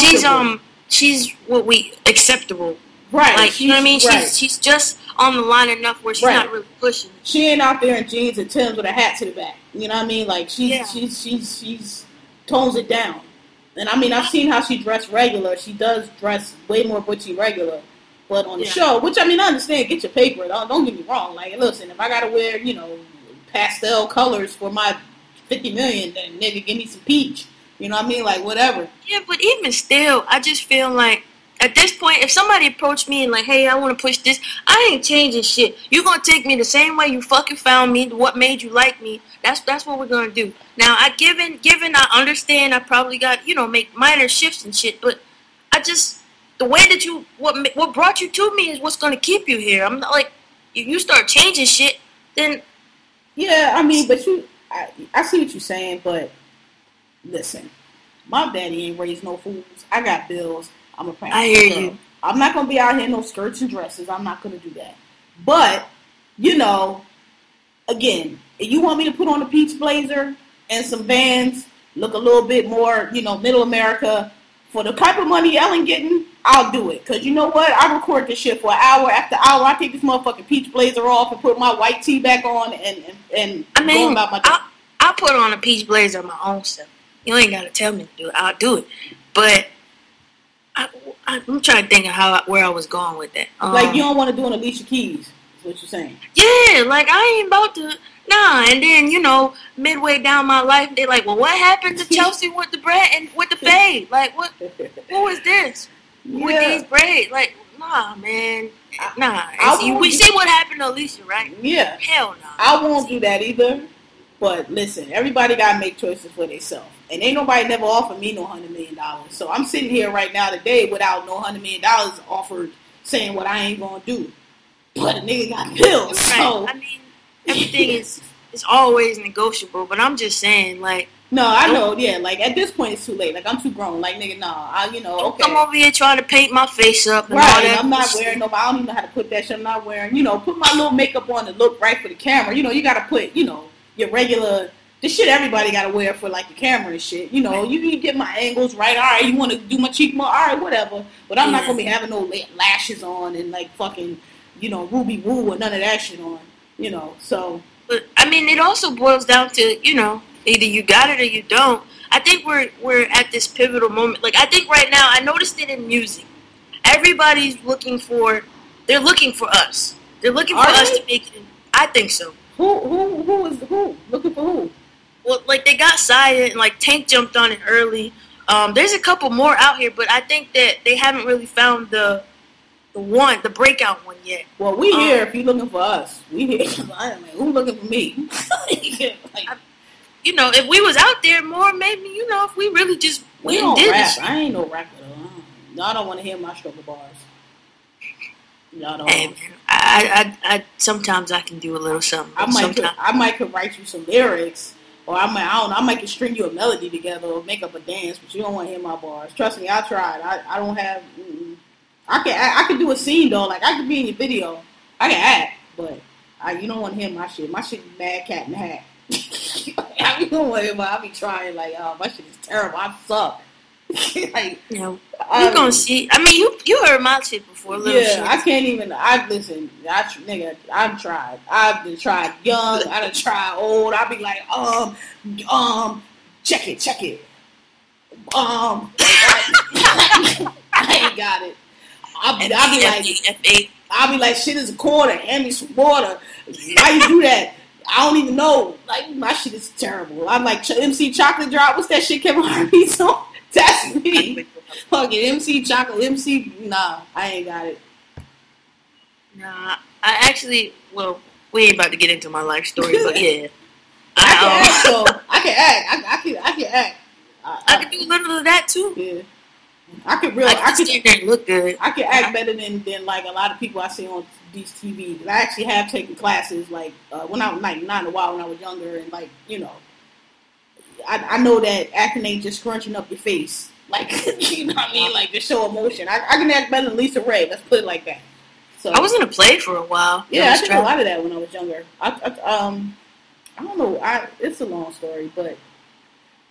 A: She's um she's what we acceptable.
D: right.
A: Like you know what I mean?
D: Right.
A: She's she's just on the line enough where she's
D: Right.
A: not really pushing.
D: she ain't out there in jeans and Timbs with a hat to the back. You know what I mean? Like she's
A: Yeah.
D: she's she's she's tones it down. And I mean, I've seen how she dressed regular. She does dress way more butchy regular. But on the
A: Yeah.
D: show, which I mean, I understand, get your paper. Don't, don't get me wrong. Like, listen, if I gotta wear, you know, pastel colors for my fifty million, then nigga, give me some peach. You know what I mean? Like, whatever.
A: Yeah, but even still, I just feel like at this point, if somebody approached me and like, hey, I want to push this, I ain't changing shit. You gonna take me the same way you fucking found me. What made you like me? That's that's what we're gonna do. Now, I given given I understand, I probably got you know make minor shifts and shit, but I just the way that you what what brought you to me is what's gonna keep you here. I'm not like if you start changing shit, then
D: Yeah, I mean, but you, I, I see what you're saying, but listen, my daddy ain't raised no fools. I got bills. I'm a parent.
A: I hear you.
D: I'm not gonna be out here in no skirts and dresses. I'm not gonna do that. But you know, again, if you want me to put on a peach blazer and some Vans, look a little bit more, you know, middle America for the type of money Ellen getting, I'll do it. Cause you know what? I record this shit for an hour after hour. I take this motherfucking peach blazer off and put my white tee back on and and, and
A: I
D: go
A: mean,
D: about my
A: I I put on a peach blazer my own self. You ain't gotta tell me to do it. I'll do it. But I, I'm trying to think of how where I was going with that. Um,
D: like you don't want to do an Alicia Keys. Is what you're saying?
A: yeah, like I ain't about to. Nah, and then you know, midway down my life, they like, well, what happened to Chelsea with the bread and with the fade? Like, what? What was this with
D: Yeah.
A: these braids? Like, nah, man, nah.
D: I
A: It's- you- we see what happened to Alicia, right?
D: Yeah.
A: Hell no.
D: I won't do that either. But listen, everybody gotta make choices for themselves. And ain't nobody never offered me no hundred million dollars. So I'm sitting here right now today without no hundred million dollars offered saying what I ain't gonna do. But a nigga got bills.
A: Right.
D: So
A: I mean, everything is is always negotiable. But I'm just saying, like,
D: no, I know, yeah, like at this point it's too late. Like I'm too grown. Like nigga, nah, I you know,
A: don't
D: okay.
A: come over here trying to paint my face up and all
D: Right,
A: that.
D: I'm not wearing no. I don't even know how to put that shit. I'm not wearing. You know, put my little makeup on to look right for the camera. You know, you gotta put. You know, your regular. The shit everybody gotta wear for like your camera and shit. You know, you can get my angles right. All right, you want to do my cheek more? All right, whatever. But I'm not gonna be having no lashes on and like fucking, you know, ruby woo and none of that shit on. You know, so
A: But I mean, it also boils down to you know either you got it or you don't. I think we're we're at this pivotal moment. Like I think right now, I noticed it in music. Everybody's looking for, they're looking for us. They're looking for
D: Are
A: us
D: they?
A: to make it. I think so.
D: who who who is who looking for who?
A: Well, like they got Siya and like Tank jumped on it early. Um, there's a couple more out here, but I think that they haven't really found the the one, the breakout one yet.
D: Well, we
A: Um,
D: here if you're looking for us. We here. I mean, who looking for me? like,
A: You know, if we was out there more, maybe you know, if we really just
D: We don't
A: did
D: rap.
A: this.
D: I ain't no rapper though. Y'all don't want to hear my struggle bars. Y'all don't.
A: Hey I, I, I sometimes I can do a little something.
D: I might, could, I might could write you some lyrics, or I might, I don't, know, I might could string you a melody together or make up a dance, but you don't want to hear my bars. Trust me, I tried. I, I don't have. Mm-mm. I can, I, I can do a scene though. Like I could be in your video. I can act, but I, you don't want to hear my shit. My shit is mad cat in the hat. I be don't want to hear my. I be trying like, oh, my shit is terrible. I suck. like,
A: you know,
D: I
A: we're gonna
D: mean-
A: see. I mean, you you heard my shit before, little
D: Yeah,
A: shit.
D: I can't even. I listen. I nigga, I've tried. I've been tried young. I done tried old. I be like, um, um, check it, check it. Um, I, ain't got it. I'll be, I'll be like, I'll be like, shit is a quarter. Hand me some water. Why you do that? I don't even know. Like my shit is terrible. I'm like Ch- MC Chocolate Drop. What's that shit Kevin Harvey song? That's me. Fucking MC Chocolate MC. Nah, I ain't got it.
A: Nah, I actually, well, we ain't about to get into my life story, but yeah.
D: I can act
A: um,
D: though. I can act. I, I can. I can act. I,
A: I could do a little of that too.
D: yeah. I could really.
A: I
D: I
A: could
D: could.
A: stand there and look good.
D: I can act better than, than like a lot of people I see on these TV. I actually have taken classes like uh, when I was like not in a while when I was younger and like you know, I, I know that acting ain't just scrunching up your face like you know what I mean like to show emotion. I, I can act better than LisaRaye. Let's put it like that. So
A: I was in a play for a while.
D: Yeah, I did a lot of that when I was younger. I, I um I don't know. I it's a long story, but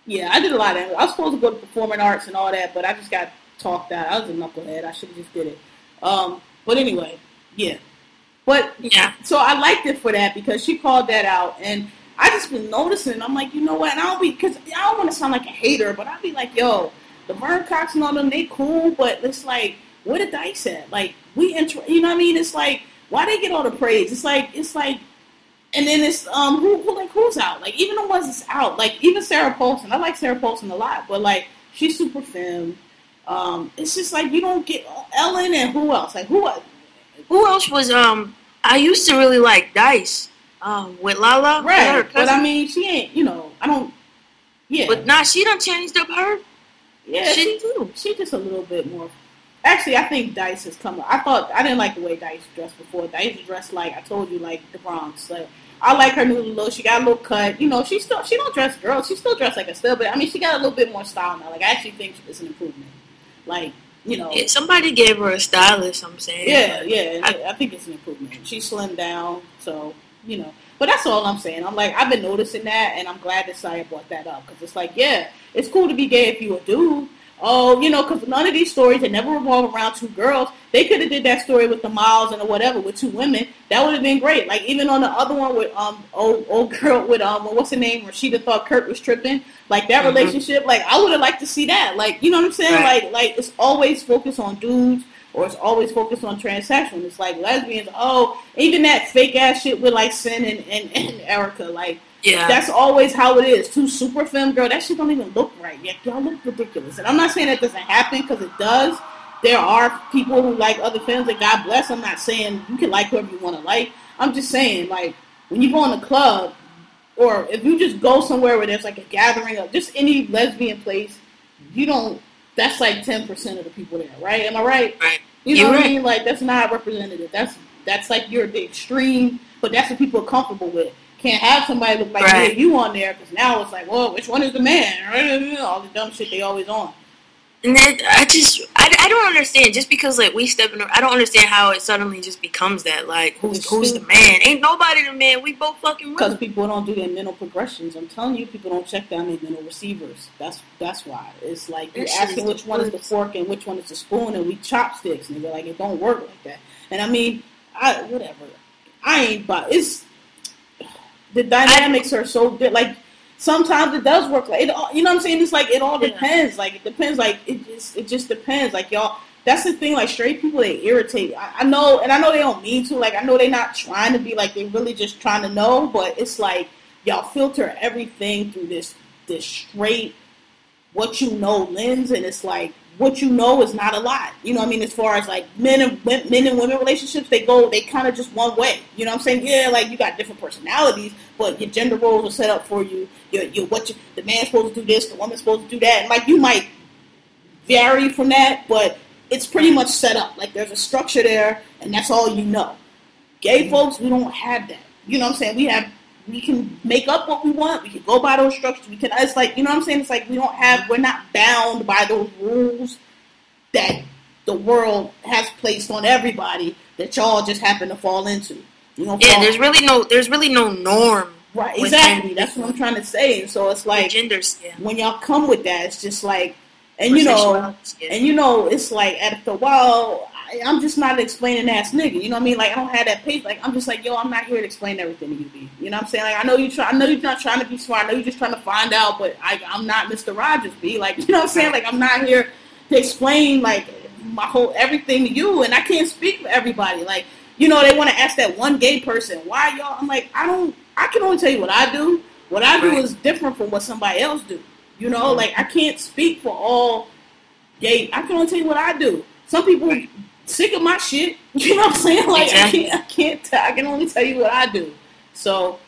D: yeah, I did a lot of. that. I was supposed to go to performing arts and all that, but I just got talked out. I was a knucklehead. I should have just did it. Um, but anyway, yeah. But
A: Yeah.
D: so I liked it for that because she called that out, and I just been noticing. I'm like, you know what? And I don't be because I don't want to sound like a hater, but I'll be like, yo, Laverne Cox and all them, they cool, but it's like, where the dice at? Like, we intro, you know what I mean? It's like, why they get all the praise? It's like, it's like, and then it's um, who, who like who's out? Like even the ones that's out, like even Sarah Paulson. I like Sarah Paulson a lot, but like she's super femme. Um, it's just like you don't get Ellen and who else? Like who?
A: Who else was um? I used to really like Dice. Um, with Lala,
D: Right. But. I mean, she ain't. You know, I don't. Yeah.
A: But nah, she done changed up her
D: yeah. She,
A: too.
D: she just a little bit more. Actually, I think Dice has come. Up. I thought I didn't like the way Dice dressed before. Dice dressed like I told you, like the Bronx. Like I like her new look. She got a little cut. You know, she still she don't dress girl. She still dressed like a still, but I mean, she got a little bit more style now. Like I actually think it's an improvement. Like you know,
A: Yeah, somebody gave her a stylist. I'm saying.
D: yeah, yeah. I, I think it's an improvement. She slimmed down, so you know. But that's all I'm saying. I'm like, I've been noticing that, and I'm glad that Siya brought that up because it's like, yeah, it's cool to be gay if you a dude. Oh, you know, because none of these stories they never revolve around two girls. They could have did that story with the Miles and whatever with two women. That would have been great. Like even on the other one with um old old girl with um what's her name? Rashida thought Kurt was tripping. Like that
A: Mhm.
D: relationship. Like I would have liked to see that. Like you know what I'm saying?
A: Right.
D: Like like it's always focused on dudes or it's always focused on transsexual. It's like lesbians. Oh, even that fake ass shit with like Cyn and, and, and Erica. Like
A: Yeah.
D: that's always how it is. Two super film girl. That shit don't even look right. Yeah, y'all look ridiculous. And I'm not saying that doesn't happen because it does. There are people who like other films, and God bless. I'm not saying you can like whoever you want to like. I'm just saying like when you go in the club, or if you just go somewhere where there's like a gathering of just any lesbian place, you don't. That's like ten percent of the people there, right? Am I right?
A: Right.
D: You know
A: You're
D: what I mean? Like that's not representative. That's that's like you're the extreme, but that's what people are comfortable with. Can't have somebody look like
A: Right.
D: you on there because now it's like, well, which one is the man? All the dumb shit they always on.
A: And then I just, I, I don't understand. Just because like we step in, I don't understand how it suddenly just becomes that. Like, who's who's the man? Ain't nobody the man. We both fucking
D: Because people don't do their mental progressions. I'm telling you, people don't check down their mental receivers. That's that's why. It's like you're
A: shit
D: asking which one is the fork and which one is the spoon, and we chopsticks, nigga. Like it don't work like that. And I mean, I whatever. I ain't but it's the dynamics are so good. Like sometimes it does work. Like it, all- you know what I'm saying? It's like it all
A: Yeah.
D: depends. Like it depends. Like it just it just depends. Like y'all. That's the thing. Like straight people, they irritate. I, I know, and I know they don't mean to. Like I know they're not trying to be. Like they're really just trying to know. But it's like y'all filter everything through this this straight what you know lens, and it's like what you know is not a lot. You know I mean? As far as like men and men and women relationships, they go they kind of just one way. You know what I'm saying? Yeah, like you got different personalities, but your gender roles are set up for you. Your your what you, the man's supposed to do this, the woman's supposed to do that, and like you might vary from that, but it's pretty much set up. Like there's a structure there, and that's all you know. Gay folks, we don't have that. You know what I'm saying? We have we can make up what we want. We can go by those structures. We can. It's like you know what I'm saying. It's like we don't have. We're not bound by those rules that the world has placed on everybody that y'all just happen to fall into. You know.
A: Yeah, there's really no, there's really no norm.
D: right. Exactly. That's what I'm trying to say. And so it's
A: Like genders. Yeah.
D: when y'all come with that, it's just like, and you know,
A: yeah.
D: and you know, it's like after a while, I'm just not an explaining ass nigga. You know what I mean? Like I don't have that patience. Like I'm just like, yo, I'm not here to explain everything to you, B. You know what I'm saying? Like I know you try. I know you're not trying to be smart. I know you're just trying to find out. But I, I'm not Mr. Rogers, B. Like you know what I'm saying? Like I'm not here to explain like my whole everything to you, and I can't speak for everybody. Like you know, they want to ask that one gay person, why y'all? I'm like, I don't. I can only tell you what I do. What I do is different from what somebody else do. You know, mm-hmm. like I can't speak for all gay. I can only tell you what I do. Some people. Sick of my shit. You know what I'm saying? Like. I can't. I can't. T- I can only tell you what I do. So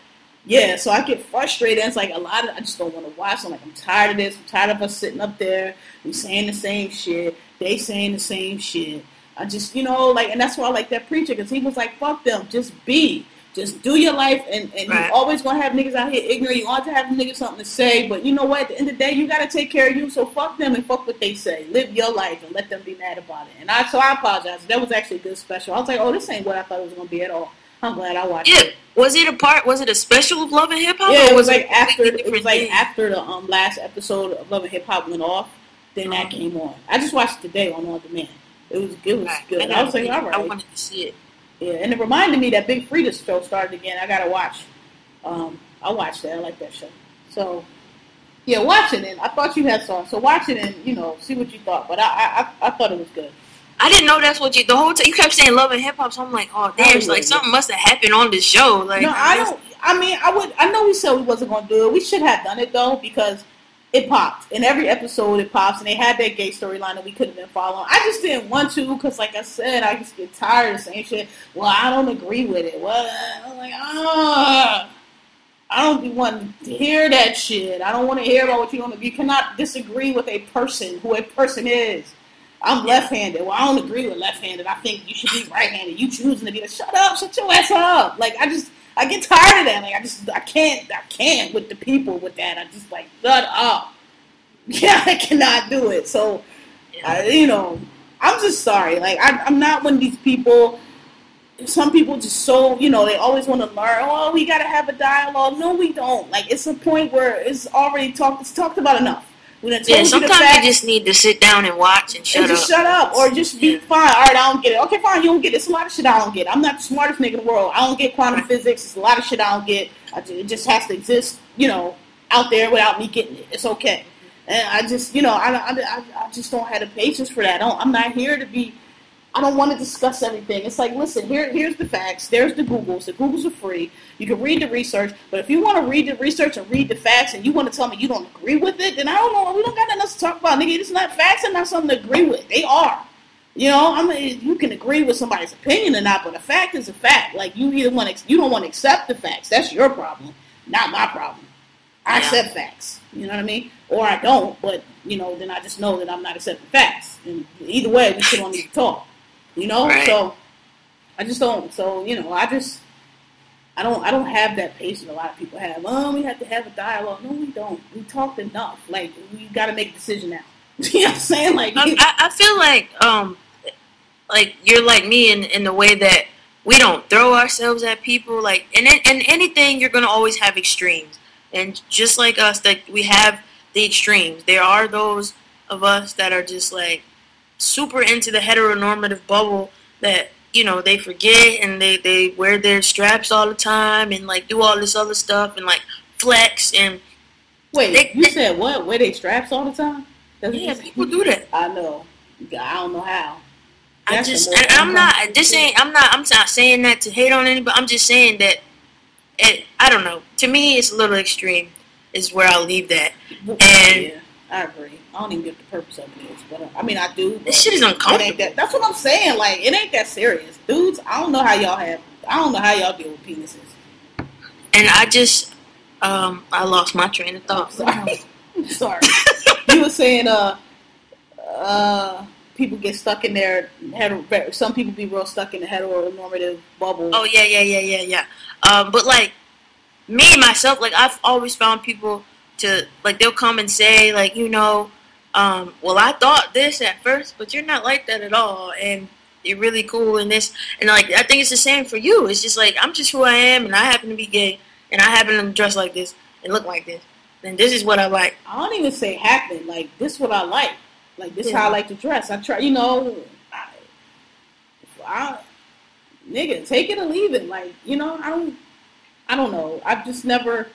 D: yeah. So I get frustrated. It's like a lot of. I just don't want to watch. I'm like I'm tired of this. I'm tired of us sitting up there. We saying the same shit. They saying the same shit. I just, you know, like, and that's why I like that preacher because he was like, "Fuck them, just be, just do your life." And and
A: Right.
D: you always gonna have niggas out here ignorant. You ought to have niggas something to say, but you know what? At the end of the day, you gotta take care of you. So fuck them and fuck what they say. Live your life and let them be mad about it. And I, so I apologize. That was actually a good special. I was like, "Oh, this ain't what I thought it was gonna be at all." I'm glad I watched
A: Yeah.
D: it.
A: Was it a part? Was it a special of Love and Hip Hop?
D: Yeah, it was like after it was like
A: thing?
D: after the um last episode of Love and Hip Hop went off, then that
A: Uh-huh.
D: came on. I just watched it today on on demand. It was it was
A: Right.
D: good. I,
A: gotta
D: was like, all right.
A: I wanted to see it.
D: Yeah, and it reminded me that Big Freedia show started again. I gotta watch. Um, I watched that. I like that show. So, yeah, watch it. And I thought you had saw. So watch it and you know see what you thought. But I I, I, thought it was good.
A: I didn't know that's what you. The whole time you kept saying Love and Hip Hop, so I'm like, oh damn, it's like something must have happened on the show. Like,
D: no, I don't. I mean, I would. I know we said we wasn't gonna do it. We should have done it though because it popped in every episode. It pops, and they had that gay storyline that we could have been following. I just didn't want to because, like I said, I just get tired of saying shit. Well, I don't agree with it. Well, I'm like, ah. I don't wanting to hear that shit. I don't want to hear about what you don't. You cannot disagree with a person who a person is. I'm left-handed. Well, I don't agree with left-handed. I think you should be right-handed. You choosing to be like, shut up, shut your ass up. Like I just, I get tired of that. Like I just, I can't, I can't with the people with that. I just like, shut up. Yeah, I cannot do it. So, I, you know, I'm just sorry. Like I, I'm not one of these people. Some people just so, you know, they always want to learn. Oh, we gotta have a dialogue. No, we don't. Like it's a point where it's already talked. It's talked about enough. We done told
A: Yeah, sometimes
D: facts
A: you just need to sit down and watch and shut
D: and
A: up.
D: just shut up or just be
A: Yeah.
D: fine. All right, I don't get it. Okay, fine, you don't get it. It's a lot of shit I don't get. I'm not the smartest nigga in the world. I don't get quantum physics. It's a lot of shit I don't get. I it just has to exist, you know, out there without me getting it. It's okay. And I just, you know, I, I, I, I just don't have the patience for that. I don't, I'm not here to be. I don't want to discuss everything. It's like, listen, here, here's the facts. There's the Googles. The Googles are free. You can read the research. But if you want to read the research and read the facts, and you want to tell me you don't agree with it, then I don't know. We don't got nothing else to talk about, nigga. It's not facts and not something to agree with. They are. You know, I mean, you can agree with somebody's opinion or not, but a fact is a fact. Like you either want to, you don't want to accept the facts. That's your problem, not my problem. I
A: Yeah.
D: accept facts. You know what I mean? Or I don't, but you know, then I just know that I'm not accepting facts. And either way, we still don't need to talk. You know,
A: Right.
D: so I just don't. So you know, I just I don't I don't have that patience a lot of people have. Oh, we have to have a dialogue. No, we don't. We talked enough. Like we got to make a decision now. you know what I'm saying? Like
A: I, I, I feel like um, like you're like me in in the way that we don't throw ourselves at people. Like it- in anything, you're gonna always have extremes, and just like us, that we have the extremes. There are those of us that are just like super into the heteronormative bubble that you know they forget and they they wear their straps all the time and like do all this other stuff and like flex and
D: wait,
A: they-
D: you said what? Wear they straps all the time? That's
A: yeah, people do that.
D: I know. I don't know how.
A: I just and I'm not. This ain't. I'm not. I'm not saying that to hate on anybody. I'm just saying that. It. I don't know. To me, it's a little extreme. Is where I'll leave that. And-
D: yeah, I agree. I don't even get the purpose of it is, but uh, I mean, I do.
A: This shit is uncomfortable.
D: that. That's what I'm saying. Like, it ain't that serious, dudes. I don't know how y'all have. I don't know how y'all deal with penises.
A: And I just, um, I lost my train of thought.
D: Sorry, sorry. you were saying, uh, uh, people get stuck in their hetero. Some people be real stuck in the heteronormative bubble.
A: Oh yeah, yeah, yeah, yeah, yeah. Um, but like me myself, like I've always found people to like they'll come and say like you know, um, well I thought this at first, but you're not like that at all, and you're really cool and this and like I think it's the same for you. It's just like I'm just who I am, and I happen to be gay, and I happen to dress like this and look like this, and this is what I like.
D: I don't even say happen. Like this, is what I like. Like this, is how I like to dress. I try, you know, I, I, nigga, take it or leave it. Like you know, I don't, I don't know. I've just never.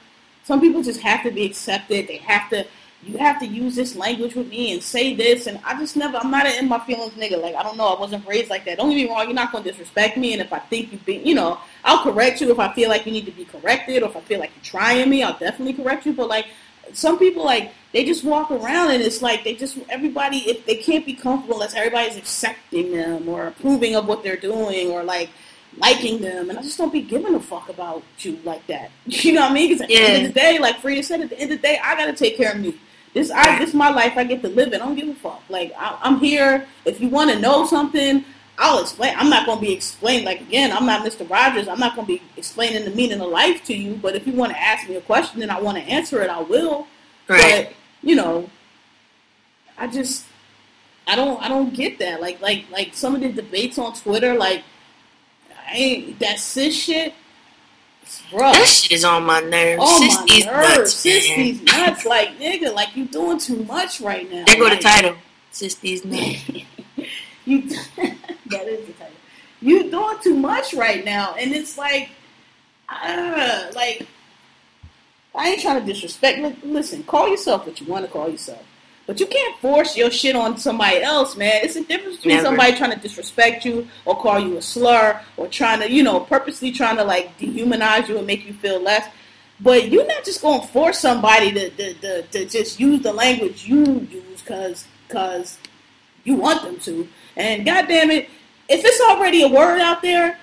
D: Some people just have to be accepted. They have to you have to use this language with me and say this, and I just never. I'm not an in my feelings nigga. Like I don't know. I wasn't raised like that. Don't get me wrong. You're not gonna disrespect me, and if I think you've been, you know, I'll correct you if I feel like you need to be corrected, or if I feel like you're trying me, I'll definitely correct you. But like some people, like they just walk around and it's like they just everybody if they can't be comfortable unless everybody's accepting them or approving of what they're doing or like liking them, and I just don't be giving a fuck about you like that. You know what I mean? Because at the end of the day, like Freedia said, at the end of the day, I gotta take care of me. This I this is my life. I get to live it. I don't give a fuck. Like I, I'm here. If you want to know something, I'll explain. I'm not gonna be explained. Like again, I'm not Mr. Rogers. I'm not gonna be explaining the meaning of life to you. But if you want to ask me a question and I want to answer it, I will.
A: Right.
D: But you know, I just I don't I don't get that. Like like like some of the debates on Twitter, like ain't that cis shit. Bro,
A: That shit is on my nerves.
D: oh
A: Cis
D: my
A: these
D: nerves,
A: nuts,
D: cis
A: man.
D: these nuts. Like nigga, like you doing too much right now.
A: They go the title. Cis these nuts.
D: you that is the title. You doing too much right now, and it's like, uh, like I ain't trying to disrespect. Listen, call yourself what you want to call yourself, but you can't force your shit on somebody else, man. It's a difference between
A: Never.
D: somebody trying to disrespect you or call you a slur or trying to, you know, purposely trying to like dehumanize you and make you feel less. But you're not just gonna force somebody to to, to, to just use the language you use because because you want them to. And goddamn it, if it's already a word out there,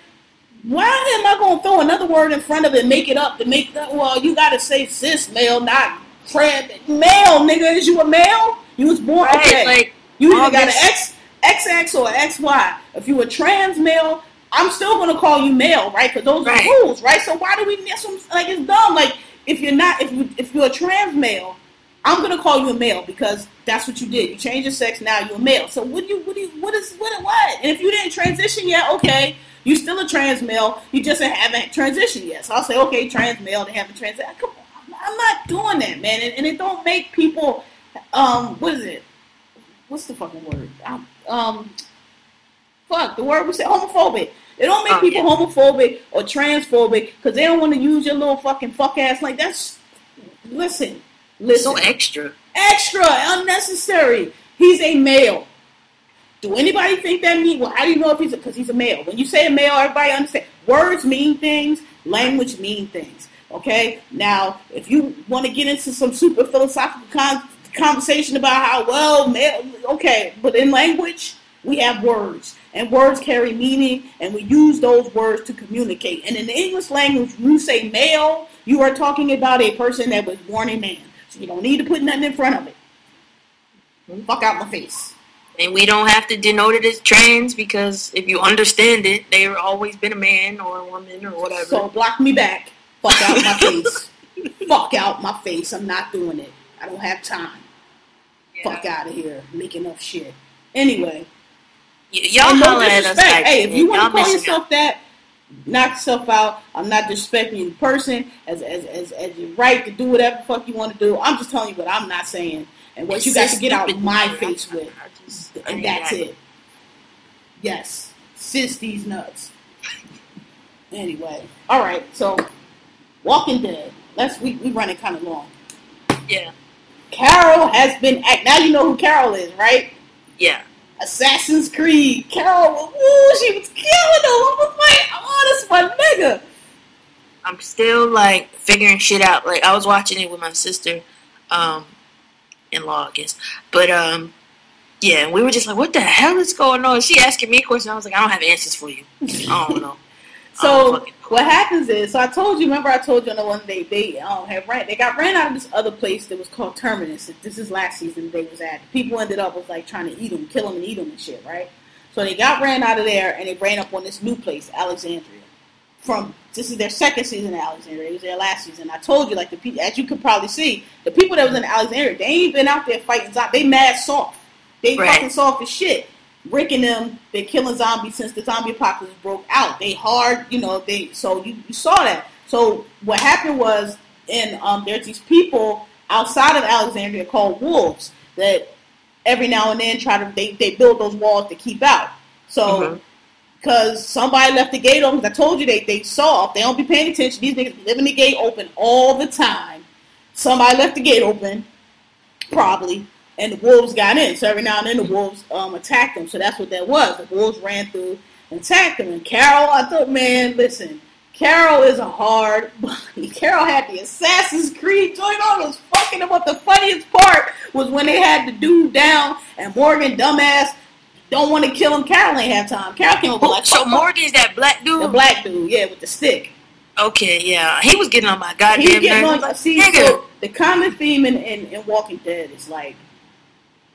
D: why am I gonna throw another word in front of it and make it up to make that? Well, you gotta say cis male, not trans male. Nigga, is you a male? You was born
A: Right,
D: okay.
A: like
D: you either got an X XX or XY. If you a trans male, I'm still gonna call you male, right? Because those
A: Right.
D: are rules, right? So why do we miss them? Like it's dumb? Like if you're not if you if you're a trans male, I'm gonna call you a male because that's what you did. You changed your sex, now you're a male. So what do you what do you what is what what? And if you didn't transition yet, okay, you still a trans male. You just haven't transitioned yet. So I'll say, okay, trans male, they haven't transitioned. Come on, I'm not doing that, man. And, and it don't make people um what is it? What's the fucking word? Um, um fuck the word we say homophobic. It don't make
A: Oh,
D: people
A: yeah.
D: homophobic or transphobic because they don't want to use your little fucking fuck ass like that's listen. Listen
A: so extra.
D: extra, unnecessary. He's a male. Do anybody think that mean? Well, how do you know if he's because he's a male? When you say a male, everybody understand. Words mean things. Language mean things. Okay. Now, if you want to get into some super philosophical con- conversation about how well male, okay, but in language we have words, and words carry meaning, and we use those words to communicate. And in the English language, when you say male, you are talking about a person that was born a man. So you don't need to put nothing in front of it. Fuck out my face.
A: And we don't have to denote it as trans because if you understand it, they've always been a man or a woman or whatever.
D: So block me back. Fuck out my face. Fuck out my face. I'm not doing it. I don't have time.
A: Yeah.
D: Fuck out of here. Making up shit. Anyway.
A: Y- y'all
D: and no
A: holler at us
D: disrespect.
A: like
D: Hey, if you want to call yourself that, knock yourself out. I'm not disrespecting you in person as as as, as your right to do whatever the fuck you want to do. I'm just telling you what I'm not saying and what
A: It's
D: you got to get out
A: stupid.
D: my
A: I-
D: face with.
A: I just- I
D: And
A: that's
D: that's
A: got
D: it. Yes. Cis these nuts. Anyway. Alright, so Walking Dead. Let's we we running kind of long.
A: Yeah,
D: Carol has been act now you know who Carol is, right?
A: yeah.
D: Assassin's Creed. Carol ooh, she was killing them. I was like, oh, that's my nigga.
A: I'm still like figuring shit out. Like I was watching it with my sister, um, in law, I guess. But um, yeah, we were just like, "What the hell is going on?" She asking me a question. I was like, "I don't have answers for you. I don't know." I don't
D: So
A: fucking know.
D: What happens is, so I told you. Remember, I told you on the one day they um had ran. They got ran out of this other place that was called Terminus. This is last season they was at. People ended up was like trying to eat them, kill them, and eat them and shit, right? So they got ran out of there and they ran up on this new place, Alexandria. From this is their second season in Alexandria. It was their last season. I told you, like the people, as you could probably see, the people that was in Alexandria, they ain't been out there fighting. They mad soft. They
A: Right.
D: fucking soft as shit. Rick and them been killing zombies since the zombie apocalypse broke out. They hard, you know. They so you, you saw that. So what happened was, and um, there's these people outside of Alexandria called wolves that every now and then try to they, they build those walls to keep out. So because somebody left the gate open, I told you they they soft. They don't be paying attention. These niggas be leaving the gate open all the time. Somebody left the gate open. probably. And the wolves got in. So every now and then the wolves um, attacked them. So that's what that was. The wolves ran through and attacked them. And Carol, I thought, man, listen, Carol is a hard. Body. Carol had the Assassin's Creed joint on. Was fucking them up. The funniest part was when they had the dude down and Morgan, dumbass, don't want to kill him. Carol ain't have time. Carol came over like
A: so
D: fuck, fuck.
A: Morgan's that black dude.
D: the black dude, yeah, with the stick.
A: Okay, yeah, he was getting on my
D: He
A: goddamn
D: getting
A: nerves.
D: on.
A: Like,
D: See, so the common theme in, in, in Walking Dead is like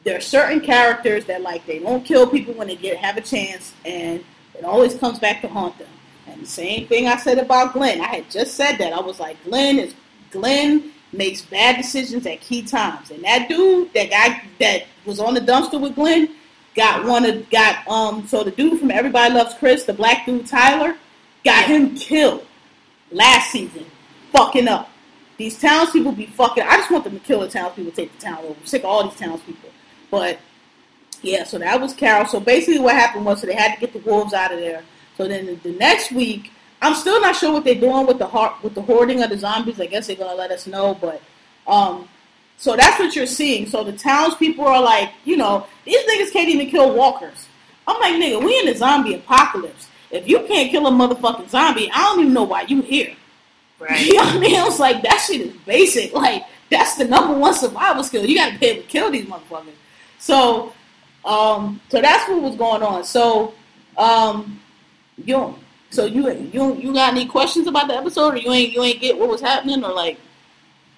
D: there are certain characters that like they don't kill people when they get have a chance, and it always comes back to haunt them. And the same thing I said about Glenn. I had just said that. I was like, Glenn is Glenn makes bad decisions at key times, and that dude, that guy that was on the dumpster with Glenn, got one of got um. So the dude from Everybody Loves Chris, the black dude Tyler, got him killed last season, fucking up. These townspeople be fucking. I just want them to kill the townspeople, take the town over. I'm sick of all these townspeople. But yeah, so that was Carol. So basically, what happened was, so they had to get the wolves out of there. So then the, the next week, I'm still not sure what they're doing with the heart with the hoarding of the zombies. I guess they're gonna let us know, but um, so that's what you're seeing. So the townspeople are like, you know, these niggas can't even kill walkers. I'm like, nigga, we in the zombie apocalypse. If you can't kill a motherfucking zombie, I don't even know why you here.
A: Right.
D: You know what I mean? I was like, that shit is basic. Like, that's the number one survival skill. You gotta be able to kill these motherfuckers. So, um, so that's what was going on. So, um, you so you you you got any questions about the episode, or you ain't you ain't get what was happening, or like,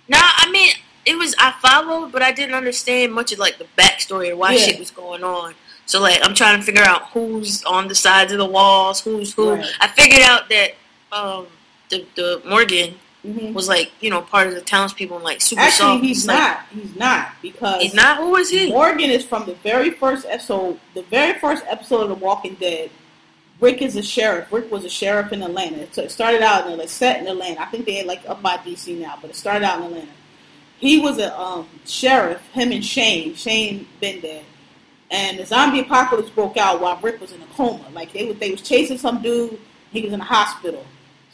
A: Nah, I mean, it was I followed, but I didn't understand much of like the backstory or why
D: Yeah.
A: shit was going on. So like, I'm trying to figure out who's on the sides of the walls, who's who.
D: Right.
A: I figured out that um, the the Morgan
D: mhm.
A: was like you know part of the townspeople and like super
D: actually
A: soft.
D: he's not. He's not because
A: He's not. Who is he?
D: Morgan is from the very first episode. The very first episode of The Walking Dead. Rick is a sheriff. Rick was a sheriff in Atlanta. So it started out in like set in Atlanta. I think they had like up by DC now, but it started out in Atlanta. He was a um, sheriff. Him and Shane. Shane been dead. And the zombie apocalypse broke out while Rick was in a coma. Like they was they was chasing some dude. He was in a hospital.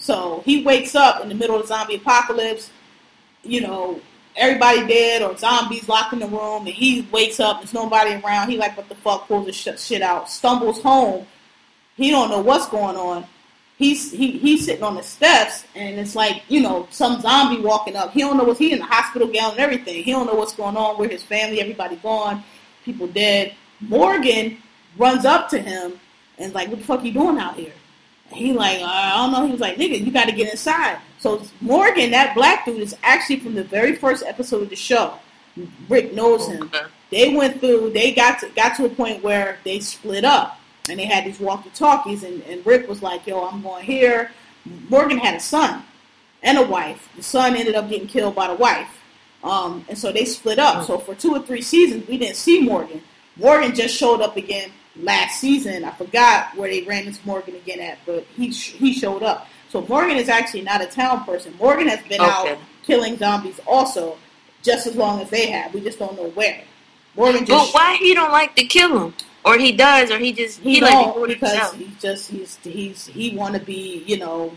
D: So he wakes up in the middle of the zombie apocalypse. You know, everybody dead or zombies locked in the room, and he wakes up. There's nobody around. He like, what the fuck? Pulls his sh- shit out. Stumbles home. He don't know what's going on. He's he, he's sitting on the steps, and it's like you know some zombie walking up. He don't know what's he in the hospital gown and everything. He don't know what's going on Where his family. Everybody gone, people dead. Morgan runs up to him and like, what the fuck you doing out here? He like, I don't know. He was like, nigga, you got to get inside. So Morgan, that black dude, is actually from the very first episode of the show. Rick knows him.
A: Okay.
D: They went through. They got to got to a point where they split up, and they had these walkie talkies. And, and Rick was like, "Yo, I'm going here." Morgan had a son and a wife. The son ended up getting killed by the wife, um, and so they split up. So for two or three seasons, we didn't see Morgan. Morgan just showed up again last season. I forgot where they ran into Morgan again at, but he sh- he showed up. So Morgan is actually not a town person. Morgan has been out killing zombies also, just as long as they have. We just don't know where. Morgan
A: But why he don't like to kill him, or he does, or he just
D: he,
A: he, like
D: don't
A: do
D: because
A: himself.
D: he's just he's he's he want to be you know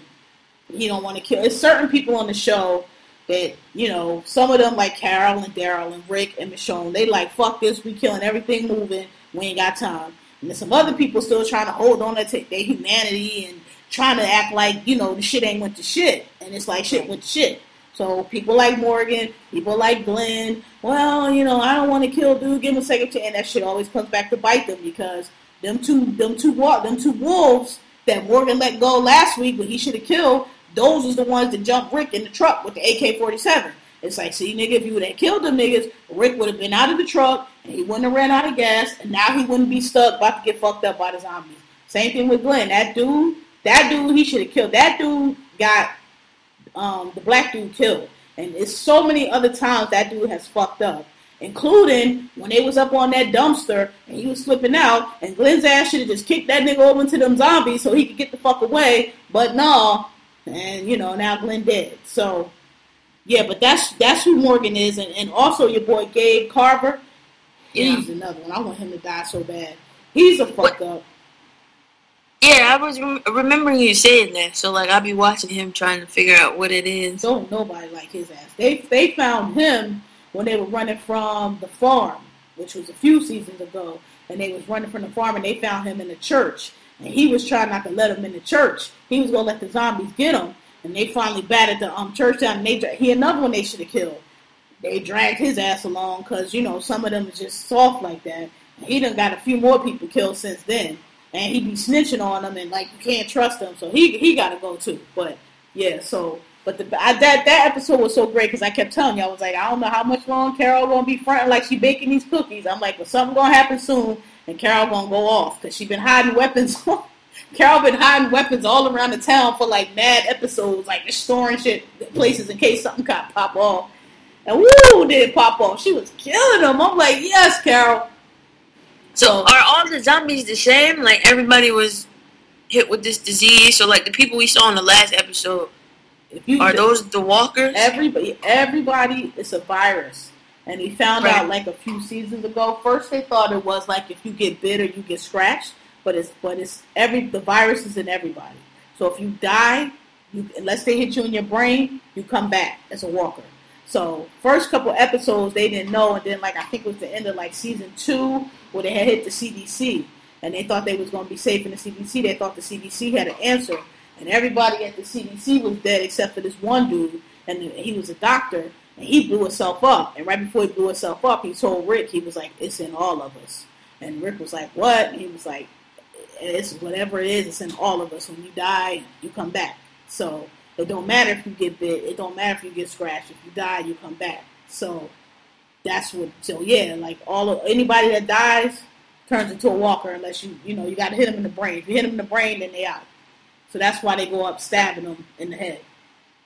D: he don't want to kill. It's certain people on the show that you know some of them like Carol and Daryl and Rick and Michonne. They like fuck this. We killing everything moving. We ain't got time. And some other people still trying to hold on to their humanity and trying to act like you know the shit ain't went to shit. And it's like shit went to shit. So people like Morgan, people like Glenn, well, you know, I don't want to kill dude, give him a second chance. And that shit always comes back to bite them because them two, them two, them two wolves that Morgan let go last week, when he should have killed. Those was the ones that jumped Rick in the truck with the AK-47. It's like, see, nigga, if you would have killed them niggas, Rick would have been out of the truck he wouldn't have ran out of gas, and now he wouldn't be stuck about to get fucked up by the zombies. Same thing with Glenn. That dude, that dude, he should have killed. That dude got um, the black dude killed. And it's so many other times that dude has fucked up, including when they was up on that dumpster and he was flipping out, and Glenn's ass should have just kicked that nigga over into them zombies so he could get the fuck away. But no, and you know now Glenn dead. So yeah, but that's that's who Morgan is, and, and also your boy Gabe Carver.
A: Yeah.
D: He's another one. I want him to die so bad. He's a fuck up.
A: Yeah, I was rem- remembering you saying that. So like, I'll be watching him trying to figure out what it is.
D: Don't nobody like his ass. They they found him when they were running from the farm, which was a few seasons ago, and they was running from the farm and they found him in the church, and he was trying not to let him in the church. He was gonna let the zombies get him, and they finally batted the um church down. And they he another one they should have killed. They dragged his ass along because you know some of them is just soft like that. He done got a few more people killed since then, and he be snitching on them and like you can't trust them, so he he got to go too. But yeah, so but the I, that that episode was so great because I kept telling you all I was like I don't know how much long Carol gonna be fronting like she baking these cookies. I'm like, but something gonna happen soon, and Carol gonna go off because she been hiding weapons. Carol been hiding weapons all around the town for like mad episodes, like storing shit places in case something got pop off. And woo, did it pop off? She was killing them. I'm like, yes, Carol.
A: So are all the zombies the same? Like everybody was hit with this disease. So like the people we saw in the last episode, are those the walkers?
D: everybody everybody is a virus and he found
A: Right.
D: out like a few seasons ago first they thought it was like if you get bit or you get scratched but it's but it's every the virus is in everybody so if you die you unless they hit you in your brain you come back as a walker so first couple episodes they didn't know and then like i think it was the end of like season two where they had hit the cdc and they thought they was to be safe in the cdc they thought the cdc had an answer and everybody at the CDC was dead except for this one dude, and he was a doctor, and he blew himself up. And right before he blew himself up, he told Rick, he was like, "It's in all of us." And Rick was like, "What?" And he was like, "It's whatever it is. It's in all of us. When you die, you come back. So it don't matter if you get bit. It don't matter if you get scratched. If you die, you come back. So that's what. So yeah, like all of anybody that dies turns into a walker unless you you know you got to hit them in the brain. If you hit them in the brain, then they out. So that's why they go up stabbing them in the head.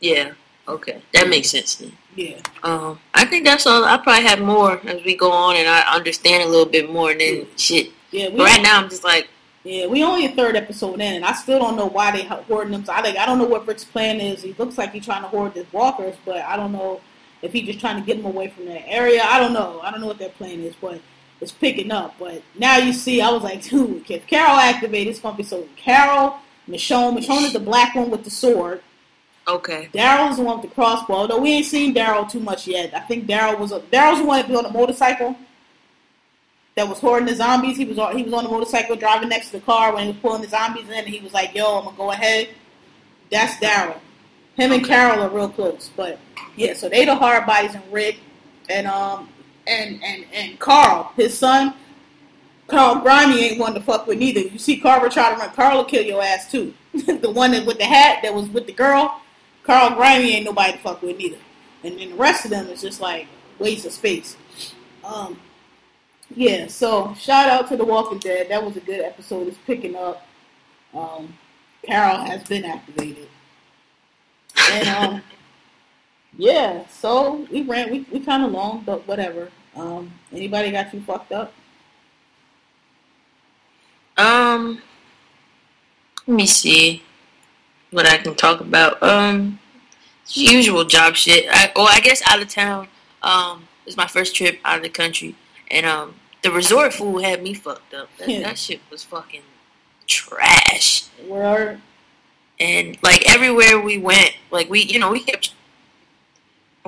A: Yeah. Okay, that makes sense then.
D: Yeah.
A: Um, I think that's all. I probably have more as we go on and I understand a little bit more. And then shit.
D: Yeah. We,
A: But right now I'm just like,
D: yeah, we only a third episode in, and I still don't know why they hoarding them. So I think I don't know what Rick's plan is. He looks like he's trying to hoard the walkers, but I don't know if he's just trying to get them away from that area. I don't know. I don't know what their plan is, but it's picking up. But now you see, I was like, dude, if Carol activated, it's gonna be so. Carol, Michonne, Michonne is the black one with the sword.
A: okay,
D: Daryl's the one with the crossbow. Though we ain't seen Daryl too much yet. I think Daryl was a, Daryl's the one that was on the motorcycle that was hoarding the zombies. He was on he was on the motorcycle driving next to the car when he was pulling the zombies in, and he was like, "Yo, I'm gonna go ahead." That's Daryl. Him and Carol are real close, but yeah. So they the hard bodies and Rick and um and and and Carl, his son. Carl Grimes ain't one to fuck with neither. You see Carver try to run, Carl will kill your ass too. the one that with the hat that was with the girl, Carl Grimes ain't nobody to fuck with neither. And then the rest of them is just like waste of space. Um, yeah. So shout out to The Walking Dead. That was a good episode. It's picking up. Um, Carol has been activated, and um, yeah. So we ran. We we kind of long, but whatever. Um, anybody got you fucked up?
A: um, let me see what I can talk about. Um, usual job shit. I, well, I guess out of town. Um, it's my first trip out of the country, and um, the resort food had me fucked up. That,
D: Yeah.
A: that shit was fucking trash.
D: Where
A: and like everywhere we went, like we, you know, we kept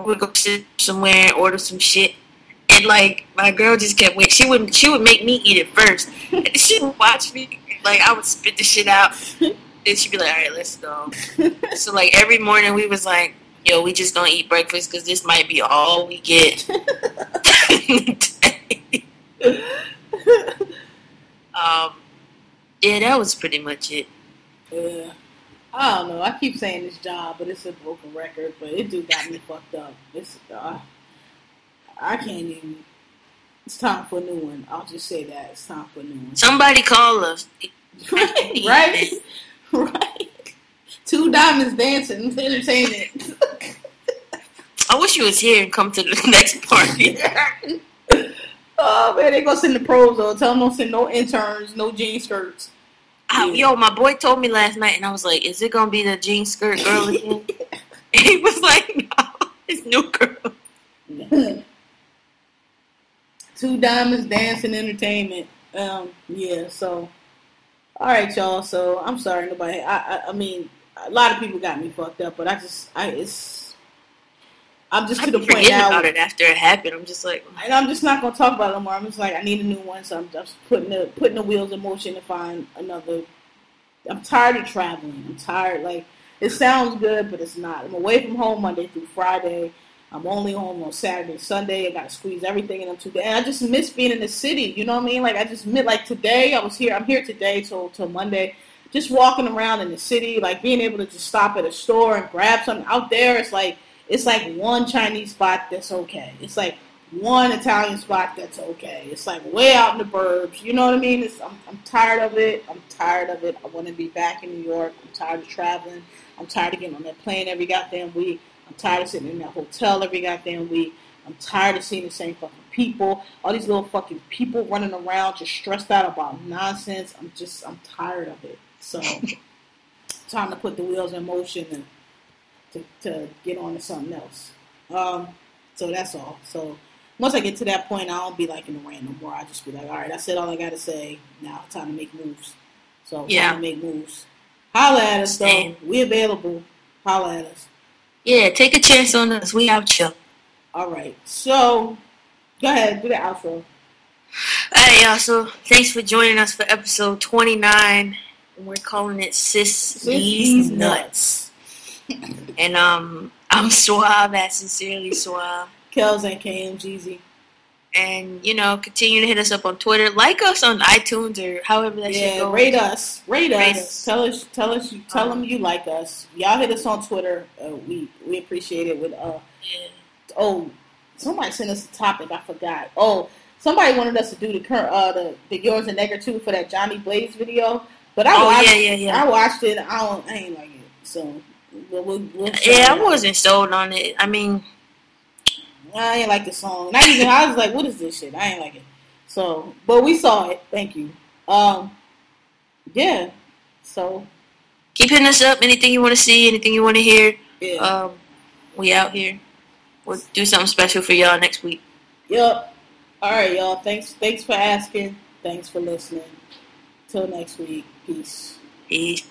A: we go sit somewhere and order some shit, and like my girl just kept waiting. She would she would make me eat it first, and she would watch me. Like I would spit the shit out, and she'd be like, "All right, let's go." so like every morning we was like, "Yo, we just gonna eat breakfast because this might be all we get." um, yeah, that was pretty much it.
D: Yeah. I don't know. I keep saying this job, but it's a broken record. But it do got me fucked up. It's uh, I can't even. It's time for a new one. I'll just say that it's time for a new one.
A: Somebody call us.
D: right, right. Two diamonds dancing, entertainment.
A: I wish you was here and come to the next party.
D: oh man, they gonna send the pros though. Tell them don't send no interns, no jean skirts.
A: I- yo, my boy told me last night, and I was like, "Is it gonna be the jean skirt girl again?" He was like, "No, it's new girl."
D: Two diamonds, dancing, entertainment. Um, yeah. So, all right, y'all. So I'm sorry, nobody. I, I, I mean, a lot of people got me fucked up, but I just, I, it's, I'm just
A: I
D: to the point now.
A: about it after it happened. I'm just like,
D: And I'm just not gonna talk about it no more. I'm just like I need a new one, so I'm just putting the putting the wheels in motion to find another. I'm tired of traveling. I'm tired. Like it sounds good, but it's not. I'm away from home Monday through Friday. I'm only home on Saturday, Sunday. I gotta squeeze everything in them two days. And I just miss being in the city. You know what I mean? Like I just miss like today. I was here. I'm here today till till Monday. Just walking around in the city, like being able to just stop at a store and grab something out there. It's like it's like one Chinese spot that's okay. It's like one Italian spot that's okay. It's like way out in the burbs. You know what I mean? It's, I'm, I'm tired of it. I'm tired of it. I want to be back in New York. I'm tired of traveling. I'm tired of getting on that plane every goddamn week. I'm tired of sitting in that hotel every goddamn week. I'm tired of seeing the same fucking people. All these little fucking people running around just stressed out about nonsense. I'm just, I'm tired of it. So, time to put the wheels in motion and to, to get on to something else. Um, so that's all. So once I get to that point, I don't be like in the rant no more. I just be like, all right, I said all I got to say. Now time to make moves. So
A: Yeah.
D: time to make moves. Holla at us though. We available. Holla at us.
A: yeah, take a chance on us. We out here.
D: All right. So go ahead, do the outro.
A: All right, y'all. So thanks for joining us for episode 29. We're calling it Cis,
D: Cis
A: Deez
D: Deez
A: Nuts. And um, I'm Suave at Sincerely Suave.
D: Kels and KM Jeezy.
A: And, you know, continue to hit us up on Twitter. Like us on iTunes or however that shit
D: Yeah,
A: goes.
D: rate us. Rate,
A: Rate
D: us.
A: us.
D: Tell us. Tell us. You tell
A: Um,
D: them you like us. Y'all hit us on Twitter. Uh, we we appreciate it. With uh
A: Yeah.
D: oh, somebody sent us a topic. I forgot. Oh, somebody wanted us to do the current uh the, the yours and Negger too for that Johnny Blaze video. But I
A: Oh,
D: watched.
A: yeah, yeah, yeah.
D: I watched it. I don't. I ain't like it. So we'll, we'll, we'll
A: Yeah, I wasn't sold on it. I mean,
D: I ain't like the song. Not even. I was like, what is this shit? I ain't like it. So, but we saw it. Thank you. Um, yeah. So
A: keep hitting us up. Anything you want to see, anything you want to hear.
D: yeah.
A: Um, we out here. We'll do something special for y'all next week.
D: Yep. All right, y'all. Thanks. Thanks for asking. Thanks for listening. Till next week. Peace.
A: Peace.